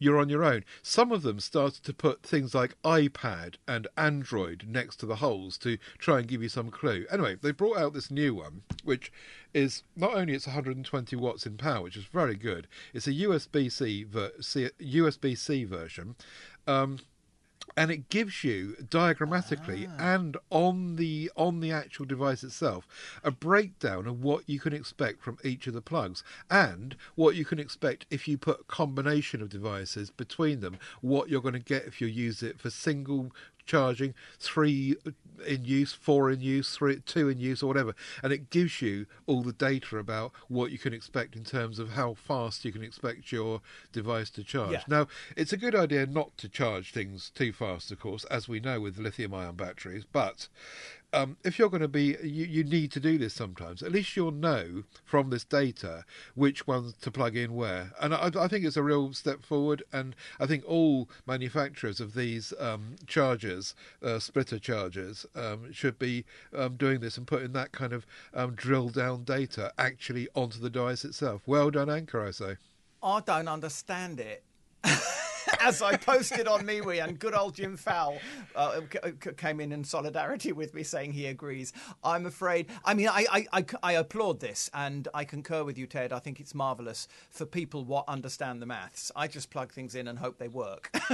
You're on your own. Some of them started to put things like iPad and Android next to the holes to try and give you some clue. Anyway, they brought out this new one, which is not only it's 120 watts in power, which is very good. It's a USB-C ver- C- USB-C version. Um, and it gives you diagrammatically ah. and on the on the actual device itself a breakdown of what you can expect from each of the plugs and what you can expect if you put a combination of devices between them what you're going to get if you use it for single charging, three in use, four in use, three, two in use, or whatever, and it gives you all the data about what you can expect in terms of how fast you can expect your device to charge. Yeah. Now, it's a good idea not to charge things too fast, of course, as we know with lithium-ion batteries, but um, if you're going to be, you, you need to do this sometimes. At least you'll know from this data which ones to plug in where. And I, I think it's a real step forward. And I think all manufacturers of these um, chargers, uh, splitter chargers, um, should be um, doing this and putting that kind of um, drill down data actually onto the device itself. Well done, Anker, I say. I don't understand it. [LAUGHS] As I posted on MeWe, and good old Jim Fowl uh, c- c- came in in solidarity with me, saying he agrees. I'm afraid. I mean, I, I, I, I applaud this, and I concur with you, Ted. I think it's marvelous for people what understand the maths. I just plug things in and hope they work. [LAUGHS]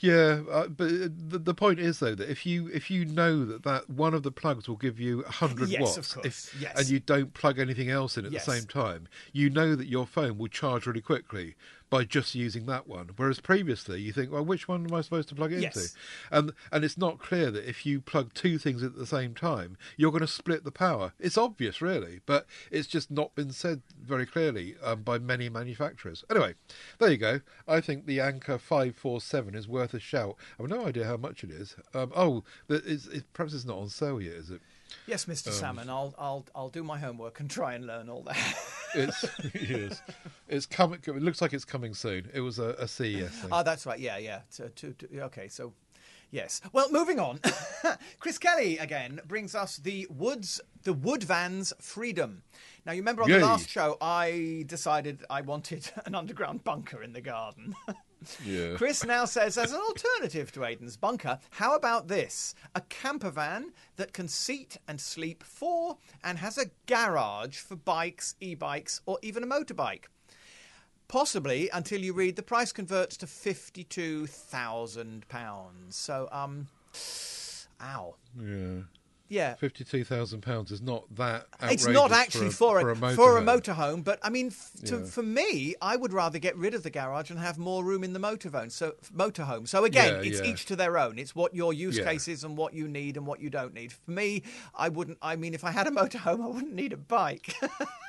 Yeah, uh, but uh, the, the point is though that if you if you know that that one of the plugs will give you hundred Yes, watts, if, yes. and you don't plug anything else in at Yes. the same time, you know that your phone will charge really quickly by just using that one. Whereas previously, you think, well, which one am I supposed to plug it Yes. into? And and it's not clear that if you plug two things at the same time, you're going to split the power. It's obvious, really, but it's just not been said very clearly um, by many manufacturers. Anyway, there you go. I think the Anker five four seven is worth a shout. I've no idea how much it is. Um, oh, it's, it's, perhaps it's not on sale yet, is it? Yes, Mr. Um, Salmon, I'll, I'll, I'll do my homework and try and learn all that. It's [LAUGHS] yes, it's coming. It looks like it's coming soon. It was a, a CES thing. Oh, that's right. Yeah, yeah. To, to, to, okay, so yes. Well, moving on. [LAUGHS] Chris Kelly again brings us the woods, the Wood Vans Freedom. Now, you remember on Yay. the last show, I decided I wanted [LAUGHS] an underground bunker in the garden. Yeah. Chris now says, as an alternative to Aiden's bunker, how about this? A camper van that can seat and sleep four and has a garage for bikes, e bikes, or even a motorbike. Possibly until you read the price converts to £52,000. So, um, ow. Yeah. Yeah. Fifty-two thousand pounds is not that. It's not actually for for a, a, for a, for a motorhome. but I mean, f- to, Yeah. for me, I would rather get rid of the garage and have more room in the motorhome. So motorhome. So again, Yeah, it's yeah. each to their own. It's what your use case is and what you need and what you don't need. For me, I wouldn't. I mean, if I had a [LAUGHS] motorhome, I wouldn't need a bike. [LAUGHS]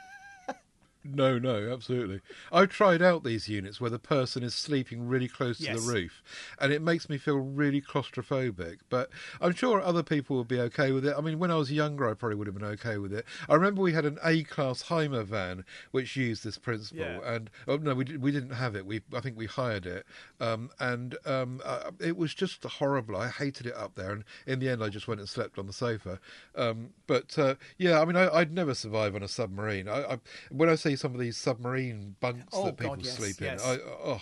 No, no, absolutely. I've tried out these units where the person is sleeping really close to Yes. the roof, and it makes me feel really claustrophobic. But I'm sure other people would be okay with it. I mean, when I was younger, I probably would have been okay with it. I remember we had an A-class Hymer van which used this principle, Yeah. and oh no, we did, we didn't have it. We I think we hired it, um, and um, uh, it was just horrible. I hated it up there, and in the end, I just went and slept on the sofa. Um, but uh, yeah, I mean, I, I'd never survive on a submarine. I, I, when I see some of these submarine bunks Oh, that people God, yes, sleep yes. in, I, oh.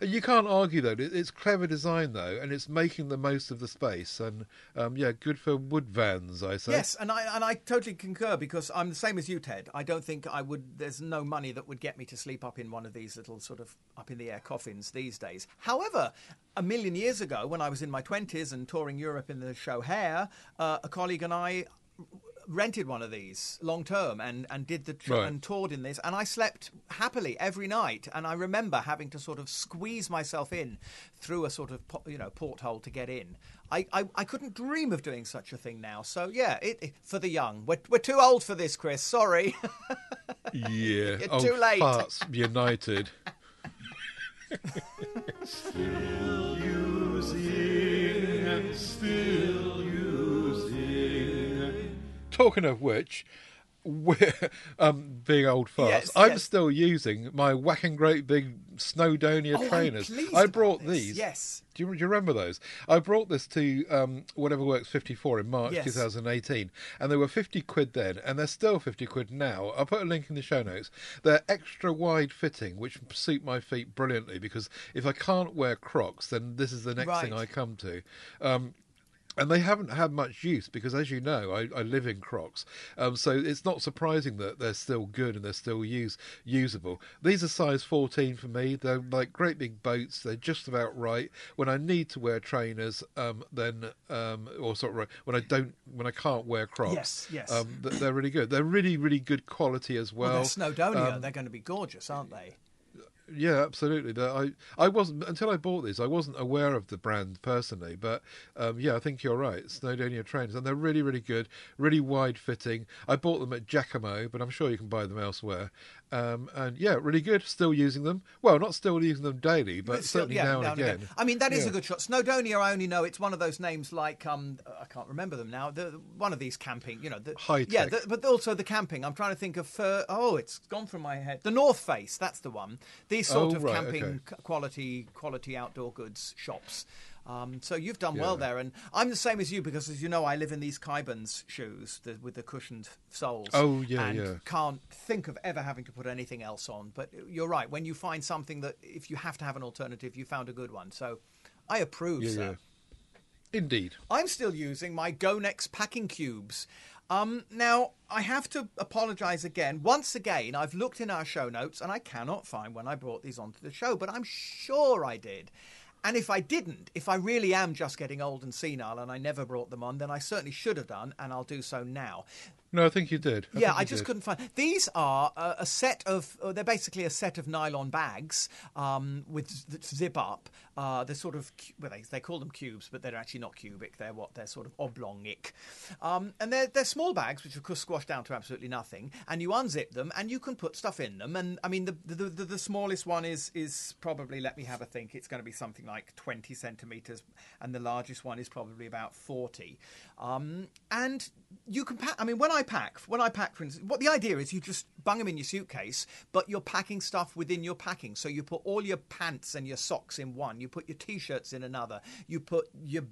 You can't argue though. It's clever design though, and it's making the most of the space. And um, yeah, good for wood vans, I say. Yes, and I and I totally concur because I'm the same as you, Ted. I don't think I would. There's no money that would get me to sleep up in one of these little sort of up in the air coffins these days. However, a million years ago, when I was in my twenties and touring Europe in the show Hair, uh, a colleague and I rented one of these long term and and did the tr- Right. and toured in this and I slept happily every night and I remember having to sort of squeeze myself in through a sort of po- you know porthole to get in I, I, I couldn't dream of doing such a thing now so yeah it, it- for the young we're, we're too old for this Chris sorry Yeah. [LAUGHS] You're oh, too late. farts united. [LAUGHS] Talking of which, um, being old farts, Yes, I'm yes. still using my whacking great big Snowdonia Oh, trainers. I brought these. Yes. Do you, do you remember those? I brought this to um, Whatever Works 54 in March Yes. 2018, and they were 50 quid then, and they're still 50 quid now. I'll put a link in the show notes. They're extra wide fitting, which suit my feet brilliantly because if I can't wear Crocs, then this is the next thing I come to. Um, and they haven't had much use because, as you know, I, I live in Crocs, um, so it's not surprising that they're still good and they're still use usable. These are size 14 for me. They're like great big boats. They're just about right. When I need to wear trainers, um, then um, or sort of right, when I don't, when I can't wear Crocs, Yes, yes. um, they're really good. They're really, really good quality as well. well, they're Snowdonia Um, they're going to be gorgeous aren't they Yeah, absolutely. I I wasn't until I bought these. I wasn't aware of the brand personally, but um, yeah, I think you're right. Snowdonia trainers, and they're really, really good, really wide fitting. I bought them at Jacamo, but I'm sure you can buy them elsewhere. Um, and yeah, really good. Still using them. Well, not still using them daily, but It's still- certainly yeah, now, and again. I mean, that is Yeah. a good shot. Snowdonia, I only know it's one of those names like um, I can't remember them now. The one of these camping, you know, the, High yeah, tech. the, but also the camping. I'm trying to think of fur. Oh, it's gone from my head. The North Face, that's the one. These sort Oh, of right, camping okay. quality quality outdoor goods shops. Um, so you've done well there, and I'm the same as you because, as you know, I live in these Kybuns shoes the, with the cushioned soles. Oh, yeah, and yeah. Can't think of ever having to put anything else on. But you're right. When you find something that, if you have to have an alternative, you found a good one. So I approve, Yeah, sir. yeah. Indeed. I'm still using my Gonex packing cubes. Um, now, I have to apologise again. Once again, I've looked in our show notes and I cannot find when I brought these onto the show, but I'm sure I did. And if I didn't, if I really am just getting old and senile and I never brought them on, then I certainly should have done, and I'll do so now. No, I think you did. yeah, think I just did. couldn't find. These are a, a set of. Uh, they're basically a set of nylon bags um, with z- that zip up. They're sort of. Well, they, they call them cubes, but they're actually not cubic. They're what? They're sort of oblongic, um, and they're they're small bags which of course squash down to absolutely nothing. And you unzip them, and you can put stuff in them. And I mean, the the, the, the smallest one is is probably. Let me have a think. It's going to be something like twenty centimeters, and the largest one is probably about forty. Um, and you can pack. I mean, when I pack, when I pack, for instance, what the idea is, you just bung them in your suitcase, but you're packing stuff within your packing. So you put all your pants and your socks in one. You put your t-shirts in another. You put your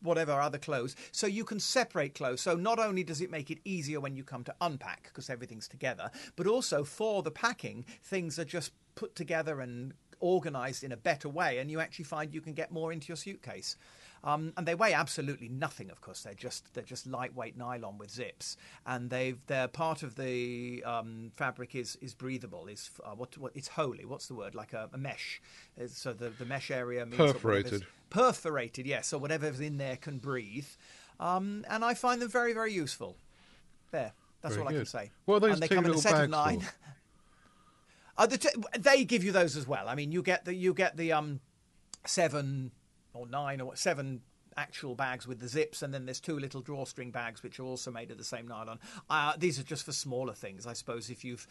whatever other clothes. So you can separate clothes. So not only does it make it easier when you come to unpack because everything's together but also for the packing things are just put together and organized in a better way and you actually find you can get more into your suitcase um, and they weigh absolutely nothing of course they're just they're just lightweight nylon with zips and they've they're part of the um, fabric is is breathable is uh, what, what it's holy what's the word like a, a mesh so the, the mesh area means Perforated. perforated, yes, so whatever's in there can breathe. Um, and I find them very, very useful. There, that's Very all I can say. Are those and they two come in a set of nine. Uh, the t- they give you those as well. I mean, you get the you get the um seven or nine or seven actual bags with the zips, and then there's two little drawstring bags which are also made of the same nylon. Uh, these are just for smaller things, I suppose. If you've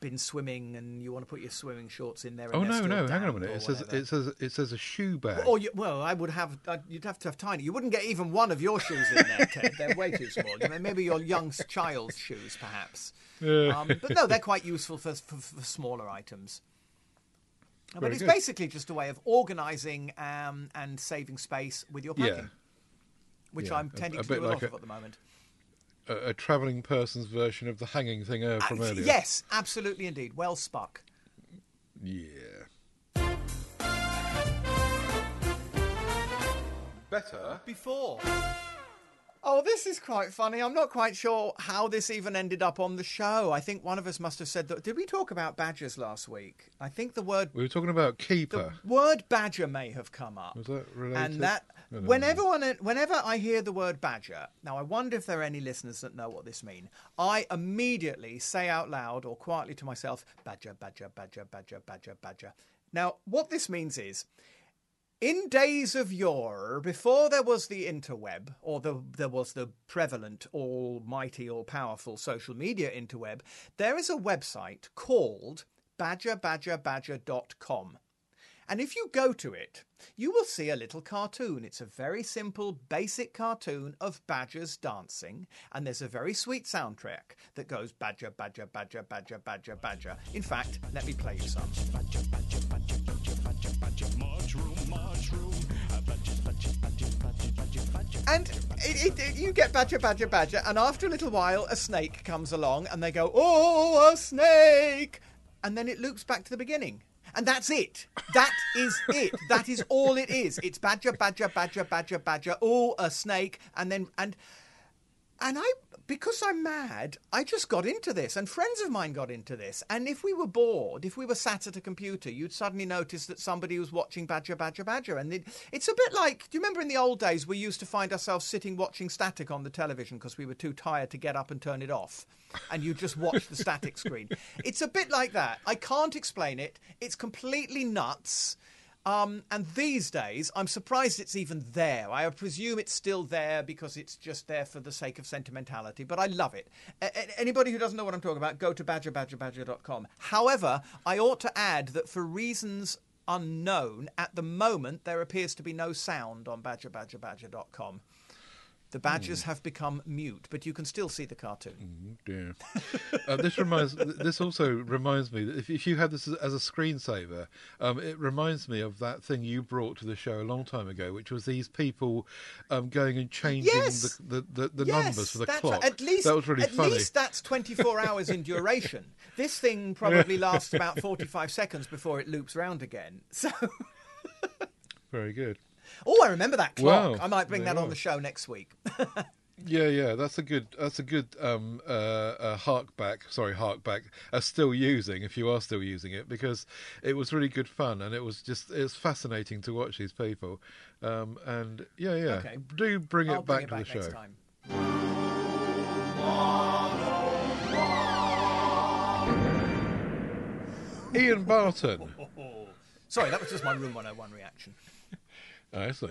been swimming and you want to put your swimming shorts in there. And Oh no, no! Hang on a minute. It says whatever. it says it says a shoe bag. Or you, well, I would have. Uh, you'd have to have tiny. You wouldn't get even one of your shoes in there, Ted. [LAUGHS] They're way too small. Maybe your young child's shoes, perhaps. Um, but no, they're quite useful for for, for smaller items. But it's good. basically just a way of organising um, and saving space with your packing, Yeah. which Yeah, I'm tending a to do a like lot of at the moment. a, a travelling person's version of the hanging thing uh, from Uh, earlier. Yes, absolutely, indeed. Well spuck. Yeah. Better. before. Oh, this is quite funny. I'm not quite sure how this even ended up on the show. I think one of us must have said that. Did we talk about badgers last week? I think the word We were talking about Keepa. the word badger may have come up. Was that related? And that I don't know. whenever one, whenever I hear the word badger, now I wonder if there are any listeners that know what this means. I immediately say out loud or quietly to myself, badger, badger, badger, badger, badger, badger. Now, what this means is in days of yore, before there was the interweb, or the, there was the prevalent, almighty, all powerful social media interweb, there is a website called badgerbadgerbadger.com. And if you go to it, you will see a little cartoon. It's a very simple, basic cartoon of badgers dancing, and there's a very sweet soundtrack that goes badger, badger, badger, badger, badger, badger. In fact, let me play you some. And it, it, you get badger, badger, badger, and after a little while, a snake comes along, and they go, "Oh, a snake!" And then it loops back to the beginning, and that's it. That is it. That is all it is. It's badger, badger, badger, badger, badger. Oh, a snake, and then and and I, because I'm mad, I just got into this, and friends of mine got into this. And if we were bored, if we were sat at a computer, you'd suddenly notice that somebody was watching Badger, Badger, Badger. And it, it's a bit like, do you remember in the old days we used to find ourselves sitting watching static on the television because we were too tired to get up and turn it off? And you just watch the static screen. [LAUGHS] It's a bit like that. I can't explain it. It's completely nuts. Um, and these days, I'm surprised it's even there. I presume it's still there because it's just there for the sake of sentimentality, but I love it. A- anybody who doesn't know what I'm talking about, go to badgerbadgerbadger.com. However, I ought to add that for reasons unknown, at the moment, there appears to be no sound on badgerbadgerbadger.com. The badgers have become mute, but you can still see the cartoon. dear. uh, this reminds. This also reminds me that if, if you had this as, as a screensaver, um, it reminds me of that thing you brought to the show a long time ago, which was these people um, going and changing Yes. the, the, the, the Yes, numbers for the clock. right. At least that was really at funny. least that's 24 [LAUGHS] hours in duration. This thing probably lasts about 45 seconds before it loops round again. So, [LAUGHS] Very good. Oh, I remember that clock. Wow, I might bring that on the show next week. [LAUGHS] Yeah, yeah, that's a good, that's a good um, uh, uh, hark back. Sorry, hark back. Uh, still using, if you are still using it, because it was really good fun, and it was just, it was fascinating to watch these people. Um, and yeah, yeah, Okay. do bring it bring it to back the show. time. Ian Barton. [LAUGHS] Sorry, that was just my Room 101 reaction. I see.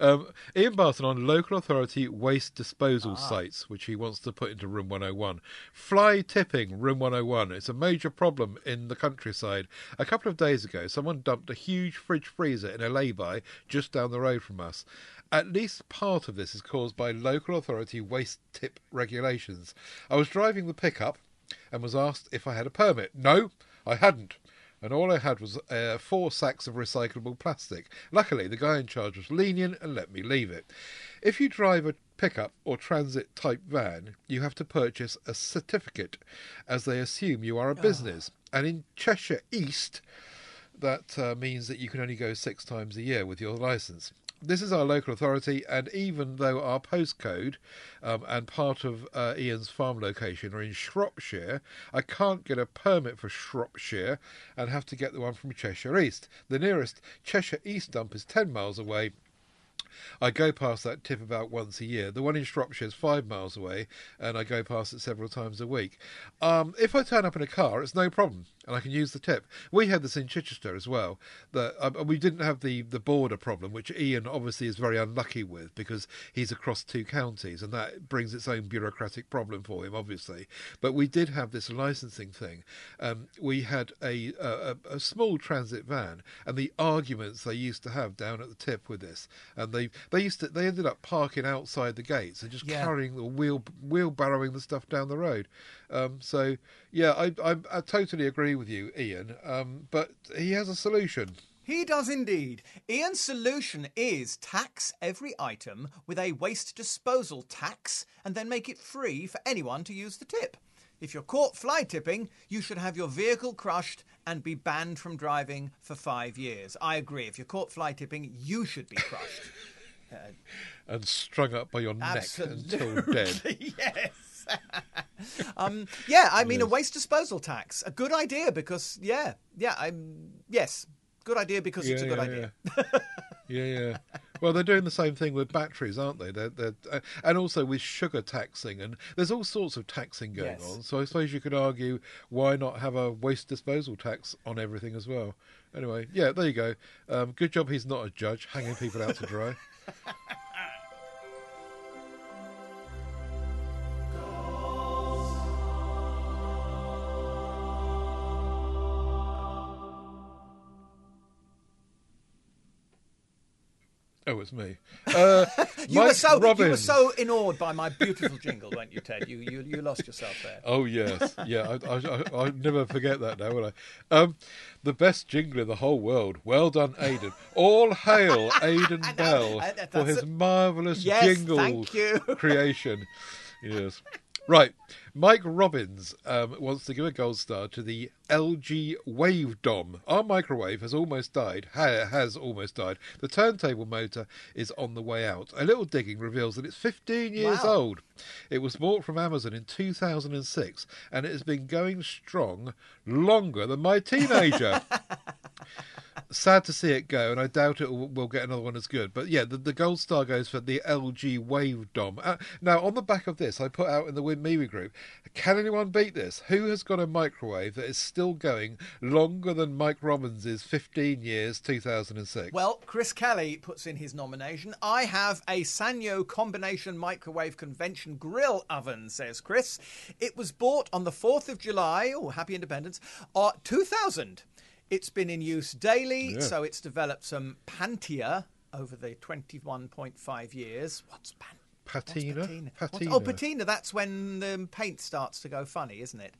Um, Ian Barton on local authority waste disposal Ah. sites, which he wants to put into Room 101. Fly tipping, Room 101. It's a major problem in the countryside. A couple of days ago, someone dumped a huge fridge freezer in a lay-by just down the road from us. At least part of this is caused by local authority waste tip regulations. I was driving the pickup and was asked if I had a permit. No, I hadn't and all I had was uh, four sacks of recyclable plastic. Luckily, the guy in charge was lenient and let me leave it. If you drive a pickup or transit type van, you have to purchase a certificate, as they assume you are a business. And in Cheshire East, that uh, means that you can only go six times a year with your license. This is our local authority, and even though our postcode um, and part of uh, Ian's farm location are in Shropshire, I can't get a permit for Shropshire and have to get the one from Cheshire East. The nearest Cheshire East dump is 10 miles away. I go past that tip about once a year. The one in Shropshire is five miles away, and I go past it several times a week. Um, if I turn up in a car, it's no problem, and I can use the tip. We had this in Chichester as well. That um, we didn't have the the border problem, which Ian obviously is very unlucky with because he's across two counties, and that brings its own bureaucratic problem for him, obviously. But we did have this licensing thing. Um, we had a, a a small transit van, and the arguments they used to have down at the tip with this, and they they used to they ended up parking outside the gates and just Yeah. carrying the wheel wheelbarrowing the stuff down the road. Um, so yeah, I, I I totally agree with you, Ian. Um, but he has a solution. He does indeed. Ian's solution is tax every item with a waste disposal tax and then make it free for anyone to use the tip. If you're caught fly tipping, you should have your vehicle crushed and be banned from driving for five years. I agree. If you're caught fly tipping, you should be crushed. [LAUGHS] and strung up by your neck until dead. [LAUGHS] yes. [LAUGHS] um, yeah, I mean a waste disposal tax. A good idea because yeah, yeah, I'm yes, good idea because it's a good yeah, idea. Yeah, yeah. Well, they're doing the same thing with batteries, aren't they? They're, they're, uh, and also with sugar taxing, and there's all sorts of taxing going Yes. on. So I suppose you could argue, why not have a waste disposal tax on everything as well? Anyway, yeah, there you go. Um, good job he's not a judge, hanging people out to dry. [LAUGHS] Oh, it's me. Uh, [LAUGHS] You were so you were so inawed by my beautiful jingle, weren't you, Ted? You you, you lost yourself there. Oh yes, yeah. I, I, I, I'll never forget that now, will I? Um, the best jingle in the whole world. Well done, Aidan. All hail [LAUGHS] Aidan Bell I- for his a- marvellous Yes, jingle thank you. [LAUGHS] creation. Yes. Right, Mike Robbins um, wants to give a gold star to the LG Wavedom. Our microwave has almost died. Ha- has almost died. The turntable motor is on the way out. A little digging reveals that it's 15 years Wow. old. It was bought from Amazon in 2006, and it has been going strong longer than my teenager. [LAUGHS] Sad to see it go, and I doubt it will, will get another one as good. But yeah, the, the gold star goes for the LG Wavedom. Uh, now, on the back of this, I put out in the Win MeWe group, can anyone beat this? Who has got a microwave that is still going longer than Mike Robbins' 15 years, 2006? Well, Chris Kelly puts in his nomination. I have a Sanyo combination microwave convention grill oven, says Chris. It was bought on the 4th of July, oh, happy independence, uh, 2000. It's been in use daily, Yeah. so it's developed some Pantia over the 21.5 years. What's pan- what's Patina? patina? Patina. oh, patina. That's when the paint starts to go funny, isn't it?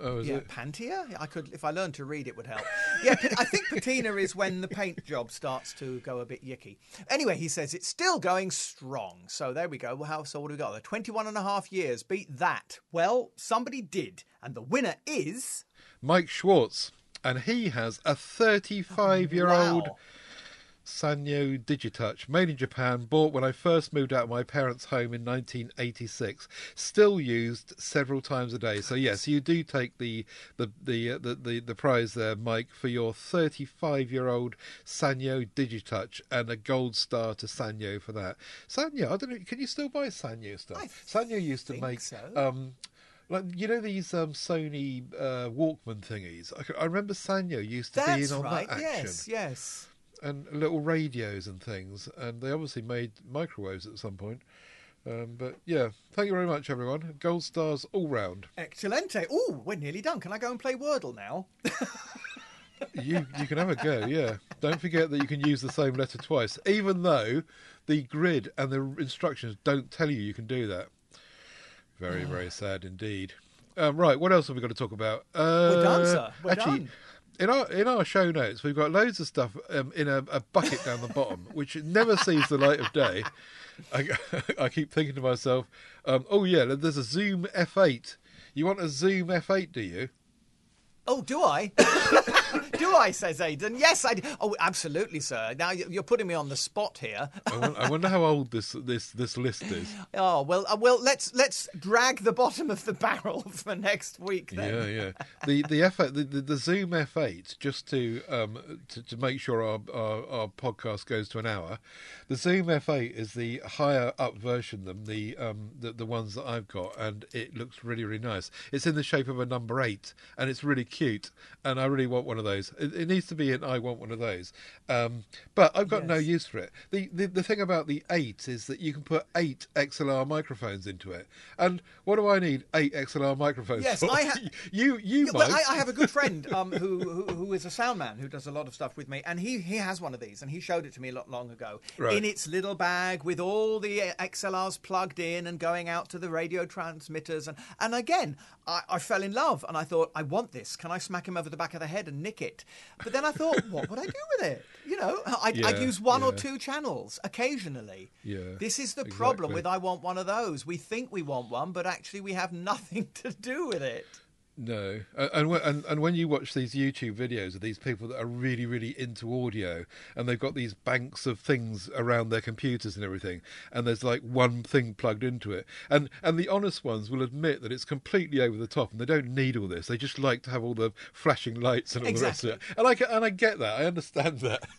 Oh, is yeah, it? Pantia. I could, if I learned to read, it would help. Yeah, I think patina is when the paint job starts to go a bit yicky. Anyway, he says it's still going strong. So there we go. Well, how so? What do we got? there? 21 and a half years. Beat that. Well, somebody did, and the winner is. Mike Schwartz. And he has a 35 year old Wow. Sanyo Digitouch, made in Japan, bought when I first moved out of my parents' home in 1986. Still used several times a day. So yes, you do take the the the uh, the, the, the prize there, Mike, for your 35 year old Sanyo Digitouch and a gold star to Sanyo for that. Sanyo, I don't know. Can you still buy Sanyo stuff? I Sanyo used to make so. um. Like you know these um, Sony uh, Walkman thingies. I remember Sanyo used to be in on right. that action Yes, yes. And little radios and things, and they obviously made microwaves at some point. Um, but yeah, thank you very much, everyone. Gold stars all round. Excelente. Oh, we're nearly done. Can I go and play Wordle now? [LAUGHS] You you can have a go. Yeah, don't forget that you can use the same letter twice, even though the grid and the instructions don't tell you you can do that. Very very [SIGHS] sad indeed. Um, right, what else have we got to talk about? Uh, We're done, sir. We're actually, done. In our in our show notes, we've got loads of stuff um, in a, a bucket down the bottom, which never sees the light of day. I, [LAUGHS] I keep thinking to myself, um, "Oh yeah, there's a Zoom F8. You want a Zoom F8, do you?" Oh, do I? [COUGHS] do I? Says Aidan. Yes, I. Do. Oh, absolutely, sir. Now you- you're putting me on the spot here. I wonder, I wonder how old this this this list is. [LAUGHS] Oh well, uh, well let's let's drag the bottom of the barrel [LAUGHS] for next week. Then. Yeah, yeah. The the F8, the, the, the Zoom F8, just to um to, to make sure our, our our podcast goes to an hour. The Zoom F8 is the higher up version than the um the, the ones that I've got, and it looks really really nice. It's in the shape of a number eight, and it's really cute, and I really want one of those. It, it needs to be in. I want one of those. Um, but I've got no use for it. The, the the thing about the eight is that you can put eight XLR microphones into it, and what do I need eight XLR microphones? Yes, for? I ha- [LAUGHS] you you Yeah, well, I, I have a good friend [LAUGHS] um, who, who who is a sound man who does a lot of stuff with me, and he, he has one of these, and he showed it to me a lot long ago Right. in its little bag with all the uh, XLRs plugged in and going out to the radio transmitters, and and again, I, I fell in love, and I thought, I want this. Can I smack him over the back of the head and nick it? But then I thought, what would I do with it? You know, I'd, I'd use one or two channels occasionally. Yeah, This is the problem with I want one of those. We think we want one, but actually we have [LAUGHS] nothing to do with it. No, and, and when- and and when you watch these YouTube videos of these people that are really really into audio, and they've got these banks of things around their computers and everything, and there's like one thing plugged into it, and and the honest ones will admit that it's completely over the top, and they don't need all this. They just like to have all the flashing lights and all the rest of it. And I and I get that. I understand that. [LAUGHS]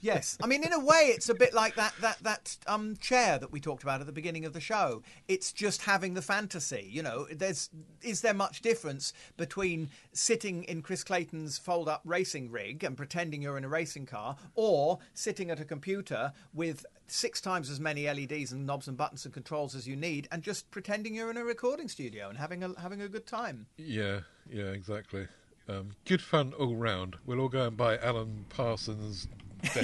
Yes, I mean, in a way, it's a bit like that that that um, chair that we talked about at the beginning of the show. It's just having the fantasy. You know, there's is there much difference between sitting in Chris Clayton's fold-up racing rig and pretending you're in a racing car, or sitting at a computer with six times as many LEDs and knobs and buttons and controls as you need, and just pretending you're in a recording studio and having a having a good time. Yeah, yeah, exactly. Um, good fun all round. We'll all go and buy Alan Parsons.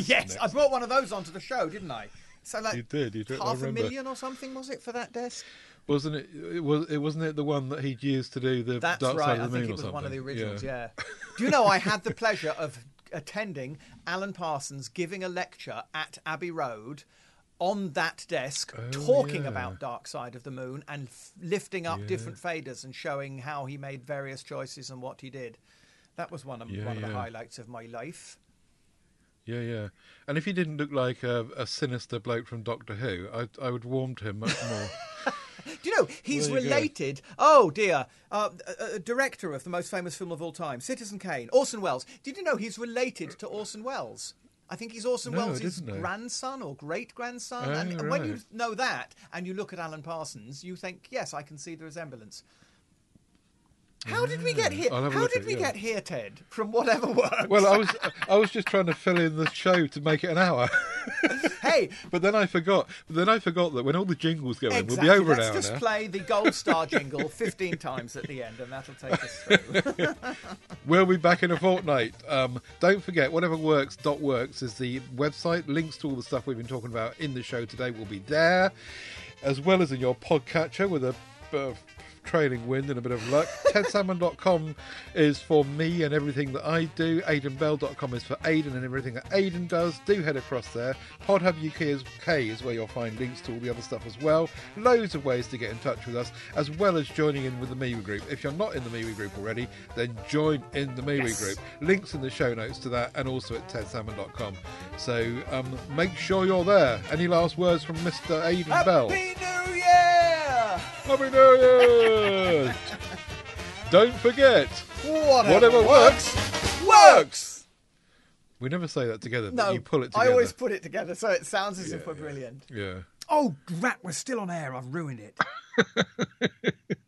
Yes. I brought one of those onto the show, didn't I? So like You did, you did, half a million or something was it for that desk? Wasn't it? It was. It wasn't it the one that he'd used to do the That's Dark right. Side of the think Moon it was something? one of the originals. Yeah. [LAUGHS] Do you know I had the pleasure of attending Alan Parsons giving a lecture at Abbey Road on that desk Oh, talking yeah. about Dark Side of the Moon and f- lifting up different faders and showing how he made various choices and what he did. That was one of Yeah, one of the highlights of my life. Yeah, yeah. And if he didn't look like a, a sinister bloke from Doctor Who, I, I would warm to him much more. [LAUGHS] Do you know he's you go. related? Oh dear, uh, a, a director of the most famous film of all time, Citizen Kane, Orson Welles. Did you know he's related to Orson Welles? I think he's Orson No, Welles' grandson or great grandson. Oh, and and when you know that and you look at Alan Parsons, you think, yes, I can see the resemblance. How did we get here? I'll have a How did we yeah. get here, Ted? From whatever works. well, I was [LAUGHS] I was just trying to fill in the show to make it an hour, [LAUGHS] hey, but then I forgot. But then I forgot that when all the jingles go in, we'll be over Let's an hour just now. play the gold star [LAUGHS] jingle 15 times at the end, and that'll take us through. We'll be back in a fortnight. Um, don't forget, whatever works, dot works is the website. Links to all the stuff we've been talking about in the show today will be there, as well as in your podcatcher with a uh, trailing wind and a bit of luck. [LAUGHS] TedSalmon.com is for me and everything that I do. AidenBell.com is for Aiden and everything that Aiden does. Do head across there. PodHub UK is, K is where you'll find links to all the other stuff as well. Loads of ways to get in touch with us, as well as joining in with the MeWe group. If you're not in the MeWe group already, then join in the MeWe Yes. group. Links in the show notes to that and also at tedsalmon.com. So um, make sure you're there. Any last words from Mr. Aiden Bell? Happy New Year! Happy New Year! Don't forget, Whatever, whatever works, works. we never say that together, but No, you pull it I always put it together so it sounds as if we're yeah. brilliant. Yeah. Oh, rat, we're still on air. I've ruined it. [LAUGHS]